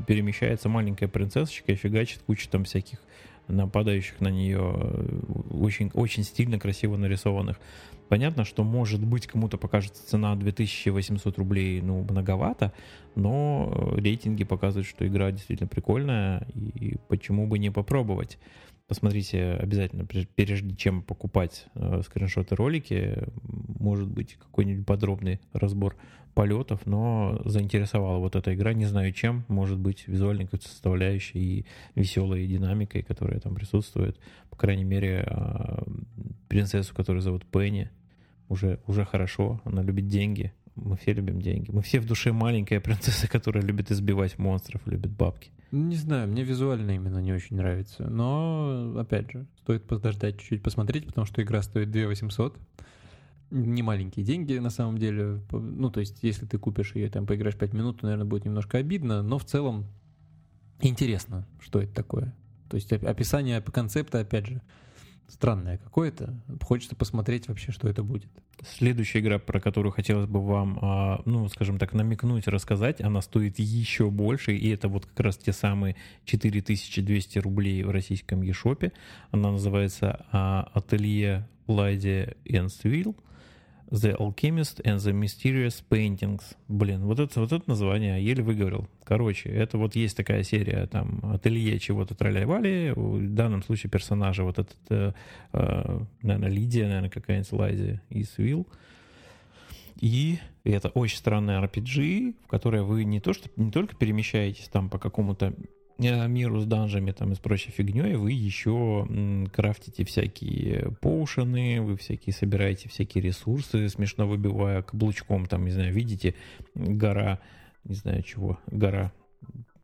S1: перемещается маленькая принцессочка и фигачит кучу там всяких нападающих на нее э, очень, очень стильно, красиво нарисованных. Понятно, что, может быть, кому-то покажется цена 2800 рублей, ну, многовато, но э, рейтинги показывают, что игра действительно прикольная, и почему бы не попробовать. Посмотрите обязательно, прежде- чем покупать э, скриншоты ролики, может быть какой-нибудь подробный разбор полетов, но заинтересовала вот эта игра, не знаю чем, может быть визуальной какой-то составляющей и веселой динамикой, которая там присутствует. По крайней мере, э, принцессу, которую зовут Пенни, уже, уже хорошо, она любит деньги, мы все любим деньги. Мы все в душе маленькая принцесса, которая любит избивать монстров, любит бабки.
S2: Не знаю, мне визуально именно не очень нравится. Но, опять же, стоит подождать чуть-чуть посмотреть, потому что игра стоит 2 800. Не маленькие деньги на самом деле. Ну, то есть, если ты купишь ее, там, поиграешь 5 минут, то, наверное, будет немножко обидно, но в целом интересно, что это такое. То есть описание концепта, опять же, странное какое-то. Хочется посмотреть вообще, что это будет.
S1: Следующая игра, про которую хотелось бы вам, а, ну, скажем так, намекнуть, рассказать, она стоит еще больше, и это вот как раз те самые 4200 рублей в российском eShop. Она называется а, «Ателье Лади Энсвилл». The Alchemist and the Mysterious Paintings. Блин, вот это, вот это название еле выговорил. Короче, это вот есть такая серия, там, ателье чего-то траля-вали, в данном случае персонажа вот этот, э, э, наверное, Лидия, наверное, какая-нибудь Лайзи из Вилл. И это очень странная RPG, в которой вы не то что не только перемещаетесь там по какому-то миру с данжами там и с прочей фигней, вы еще крафтите всякие поушены, вы всякие собираете всякие ресурсы, смешно выбивая каблучком, там, не знаю, видите, гора, не знаю чего, гора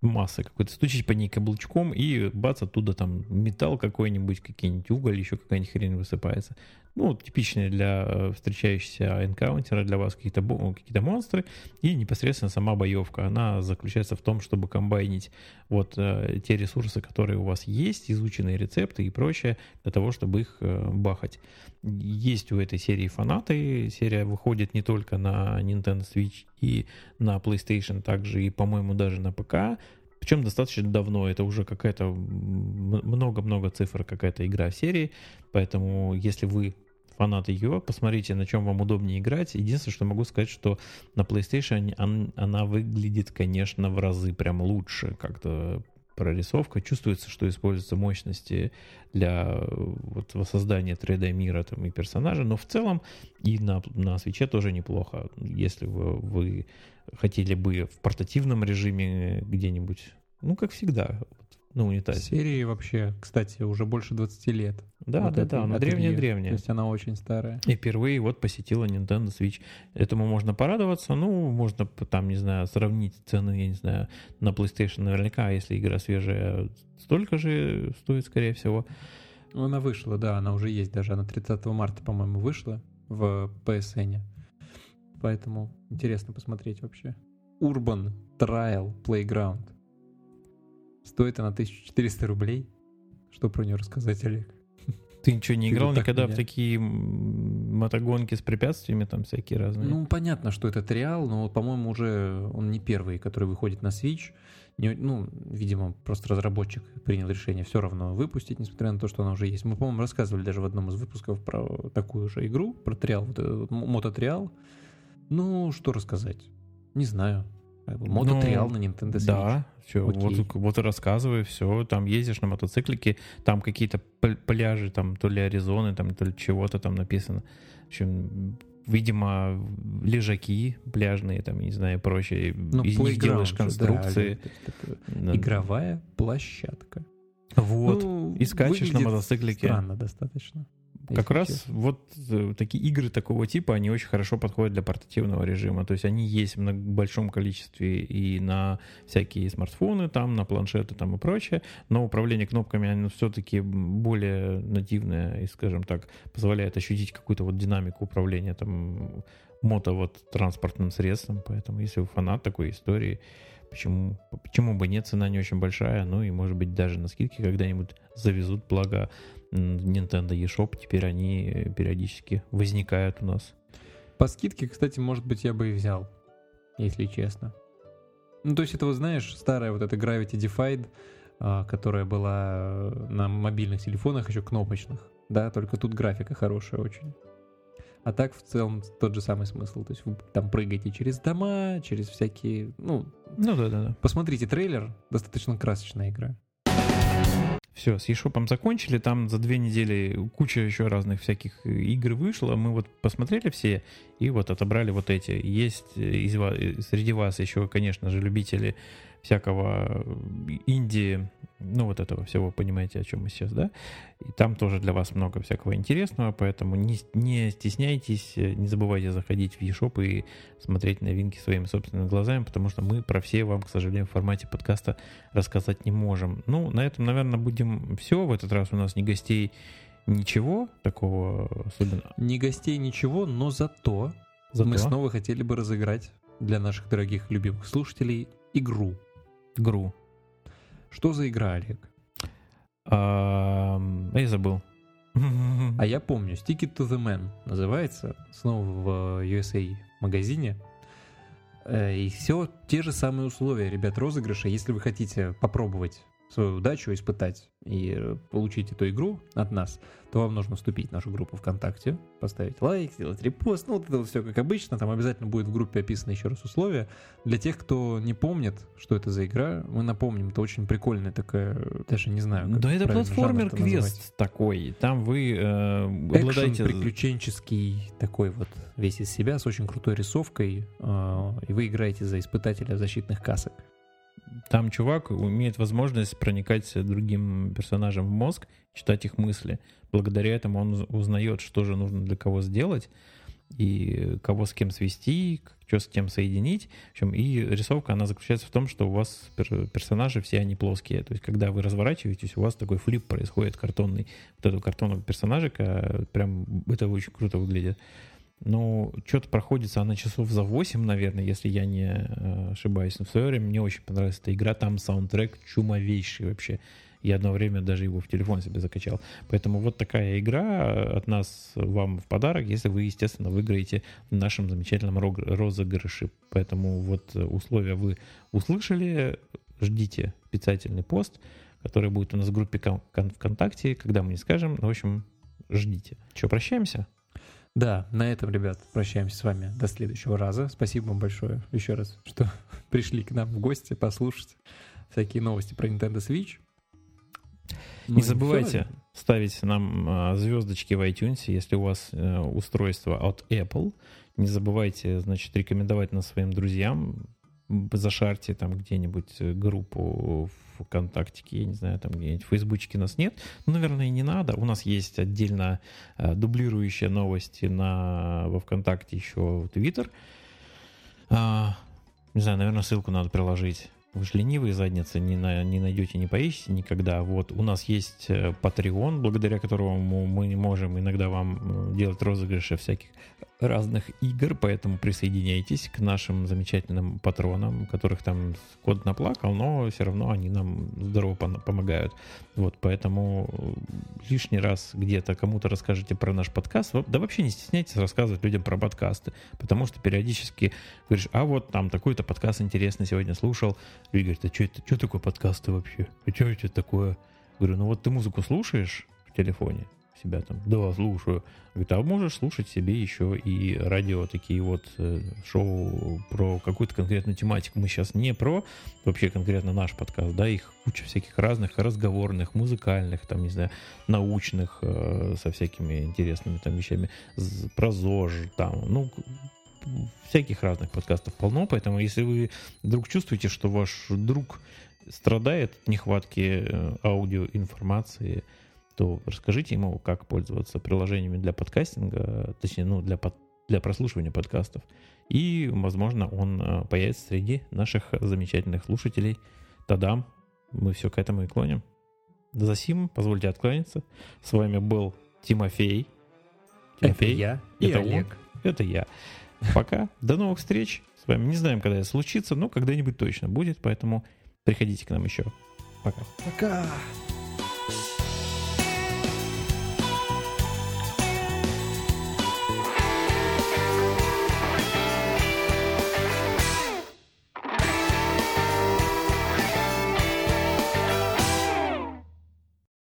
S1: массы какой-то, стучить по ней каблучком, и бац, оттуда там металл какой-нибудь, какие-нибудь уголь, еще какая-нибудь хрень высыпается. Ну, типичные для э, встречающихся энкаунтера для вас какие-то какие монстры, и непосредственно сама боевка. Она заключается в том, чтобы комбайнить вот э, те ресурсы, которые у вас есть, изученные рецепты и прочее, для того, чтобы их э, бахать. Есть у этой серии фанаты. Серия выходит не только на Nintendo Switch и на PlayStation, также и, по-моему, даже на ПК. Причем достаточно давно, это уже какая-то много-много цифр какая-то игра серии, поэтому если вы фанат ее, посмотрите, на чем вам удобнее играть. Единственное, что могу сказать, что на PlayStation она выглядит, конечно, в разы прям лучше, как-то прорисовка. Чувствуется, что используются мощности для вот, воссоздания 3D мира там, и персонажа, но в целом и на, на свече тоже неплохо. Если вы, вы хотели бы в портативном режиме где-нибудь, ну, как всегда, на унитазе.
S2: Серии вообще, кстати, уже больше 20 лет.
S1: Да, вот да, да, она древняя-древняя.
S2: То есть она очень старая.
S1: И впервые вот посетила Nintendo Switch. Этому можно порадоваться. Ну, можно там, не знаю, сравнить цены, я не знаю, на PlayStation наверняка, если игра свежая, столько же стоит, скорее всего.
S2: Ну, она вышла, да, она уже есть даже. Она 30 марта, по-моему, вышла в PSN. Поэтому интересно посмотреть вообще. Urban Trial Playground. Стоит она 1400 рублей. Что про нее рассказать, Олег?
S1: Ты ничего не играл никогда в такие мотогонки с препятствиями там всякие разные?
S2: Ну, понятно, что это триал, но, по-моему, уже он не первый, который выходит на Switch. Не, ну, видимо, просто разработчик принял решение все равно выпустить, несмотря на то, что она уже есть. Мы, по-моему, рассказывали даже в одном из выпусков про такую же игру, про триал, вот этот мототриал. Ну, что рассказать? Не знаю. Мототриал ну, на Nintendo Switch.
S1: Да, все, вот, вот и рассказываю, все, там ездишь на мотоциклике, там какие-то пляжи, там то ли Аризоны, там то ли чего-то там написано. В общем, видимо, лежаки пляжные, там, не знаю, прочее. Ну, Из них делаешь конструкции.
S2: Да, Игровая площадка.
S1: Вот. Ну, и скачешь на мотоциклике.
S2: Странно достаточно.
S1: Как раз честно. вот э, такие игры такого типа, они очень хорошо подходят для портативного режима. То есть они есть в большом количестве и на всякие смартфоны, там, на планшеты там и прочее, но управление кнопками, оно все-таки более нативное и, скажем так, позволяет ощутить какую-то вот динамику управления там мото вот транспортным средством. Поэтому если вы фанат такой истории, Почему, почему бы нет, цена не очень большая, ну и может быть даже на скидке когда-нибудь завезут, благо Nintendo eShop, теперь они периодически возникают у нас.
S2: По скидке, кстати, может быть, я бы и взял, если честно. Ну, то есть это, вот знаешь, старая вот эта Gravity Defied, а, которая была на мобильных телефонах еще кнопочных, да, только тут графика хорошая очень. А так в целом тот же самый смысл. То есть вы там прыгаете через дома, через всякие... Ну,
S1: ну да, да, да.
S2: Посмотрите трейлер, достаточно красочная игра.
S1: Все, с eShop закончили, там за две недели куча еще разных всяких игр вышло, мы вот посмотрели все и вот отобрали вот эти. Есть из вас, среди вас еще, конечно же, любители всякого инди, ну вот этого всего, понимаете, о чем мы сейчас, да? И там тоже для вас много всякого интересного, поэтому не, не стесняйтесь, не забывайте заходить в eShop и смотреть новинки своими собственными глазами, потому что мы про все вам, к сожалению, в формате подкаста рассказать не можем. Ну, на этом, наверное, будем все. В этот раз у нас не гостей, ничего такого особенного.
S2: Не гостей, ничего, но зато, зато мы снова хотели бы разыграть для наших дорогих любимых слушателей игру.
S1: Игру.
S2: Что за игра, Олег?
S1: А, я забыл.
S2: А я помню, Stick It To The Man называется, снова в USA магазине. Э, и все те же самые условия, ребят, розыгрыша. Если вы хотите попробовать свою удачу испытать и э, получить эту игру от нас, то вам нужно вступить в нашу группу ВКонтакте, поставить лайк, сделать репост, ну вот это вот все как обычно, там обязательно будет в группе описано еще раз условия. Для тех, кто не помнит, что это за игра, мы напомним, это очень прикольная такая, даже не знаю,
S1: как Да это платформер-квест такой, там вы э,
S2: обладаете... приключенческий такой вот весь из себя, с очень крутой рисовкой, э, и вы играете за испытателя защитных касок
S1: там чувак имеет возможность проникать другим персонажам в мозг, читать их мысли. Благодаря этому он узнает, что же нужно для кого сделать, и кого с кем свести, что с кем соединить. В общем, и рисовка, она заключается в том, что у вас персонажи все они плоские. То есть, когда вы разворачиваетесь, у вас такой флип происходит картонный. Вот этого картонного персонажика, прям это очень круто выглядит. Ну, что-то проходится она часов за 8, наверное, если я не э, ошибаюсь. Но в свое время мне очень понравилась эта игра. Там саундтрек чумовейший вообще. Я одно время даже его в телефон себе закачал. Поэтому вот такая игра от нас вам в подарок, если вы, естественно, выиграете в нашем замечательном розыгрыше. Поэтому вот условия вы услышали. Ждите специальный пост, который будет у нас в группе ВКонтакте, когда мы не скажем. В общем, ждите. Что, прощаемся?
S2: Да, на этом, ребят, прощаемся с вами до следующего раза. Спасибо вам большое еще раз, что пришли к нам в гости послушать всякие новости про Nintendo Switch.
S1: Ну, не забывайте все. ставить нам а, звездочки в iTunes, если у вас а, устройство от Apple. Не забывайте, значит, рекомендовать нас своим друзьям. Зашарьте там где-нибудь группу ВКонтактике, я не знаю, там где-нибудь в Фейсбучке нас нет. Ну, наверное, не надо. У нас есть отдельно э, дублирующие новости на, во ВКонтакте еще Твиттер. А, не знаю, наверное, ссылку надо приложить. Вы же ленивые задницы, не, на, не найдете, не поищете никогда. Вот у нас есть э, Patreon, благодаря которому мы можем иногда вам э, делать розыгрыши всяких разных игр, поэтому присоединяйтесь к нашим замечательным патронам, которых там код наплакал, но все равно они нам здорово помогают. Вот, поэтому лишний раз где-то кому-то расскажите про наш подкаст. Да вообще не стесняйтесь рассказывать людям про подкасты, потому что периодически говоришь, а вот там такой-то подкаст интересный сегодня слушал. Люди говорят, а что это, что такое подкасты вообще? А что это такое? Говорю, ну вот ты музыку слушаешь в телефоне, себя там, да, слушаю. Говорит, а можешь слушать себе еще и радио, такие вот э, шоу про какую-то конкретную тематику. Мы сейчас не про вообще конкретно наш подкаст, да, их куча всяких разных разговорных, музыкальных, там, не знаю, научных, э, со всякими интересными там вещами, про ЗОЖ, там, ну, всяких разных подкастов полно, поэтому если вы вдруг чувствуете, что ваш друг страдает от нехватки э, аудиоинформации, то расскажите ему, как пользоваться приложениями для подкастинга, точнее, ну, для, под, для прослушивания подкастов. И, возможно, он э, появится среди наших замечательных слушателей. Тадам, мы все к этому и клоним. За сим, позвольте откланяться. С вами был Тимофей.
S2: Тимофей. Это я
S1: и это Олег. Он, это я. Пока. До новых встреч. С вами не знаем, когда это случится, но когда-нибудь точно будет, поэтому приходите к нам еще. Пока.
S2: Пока.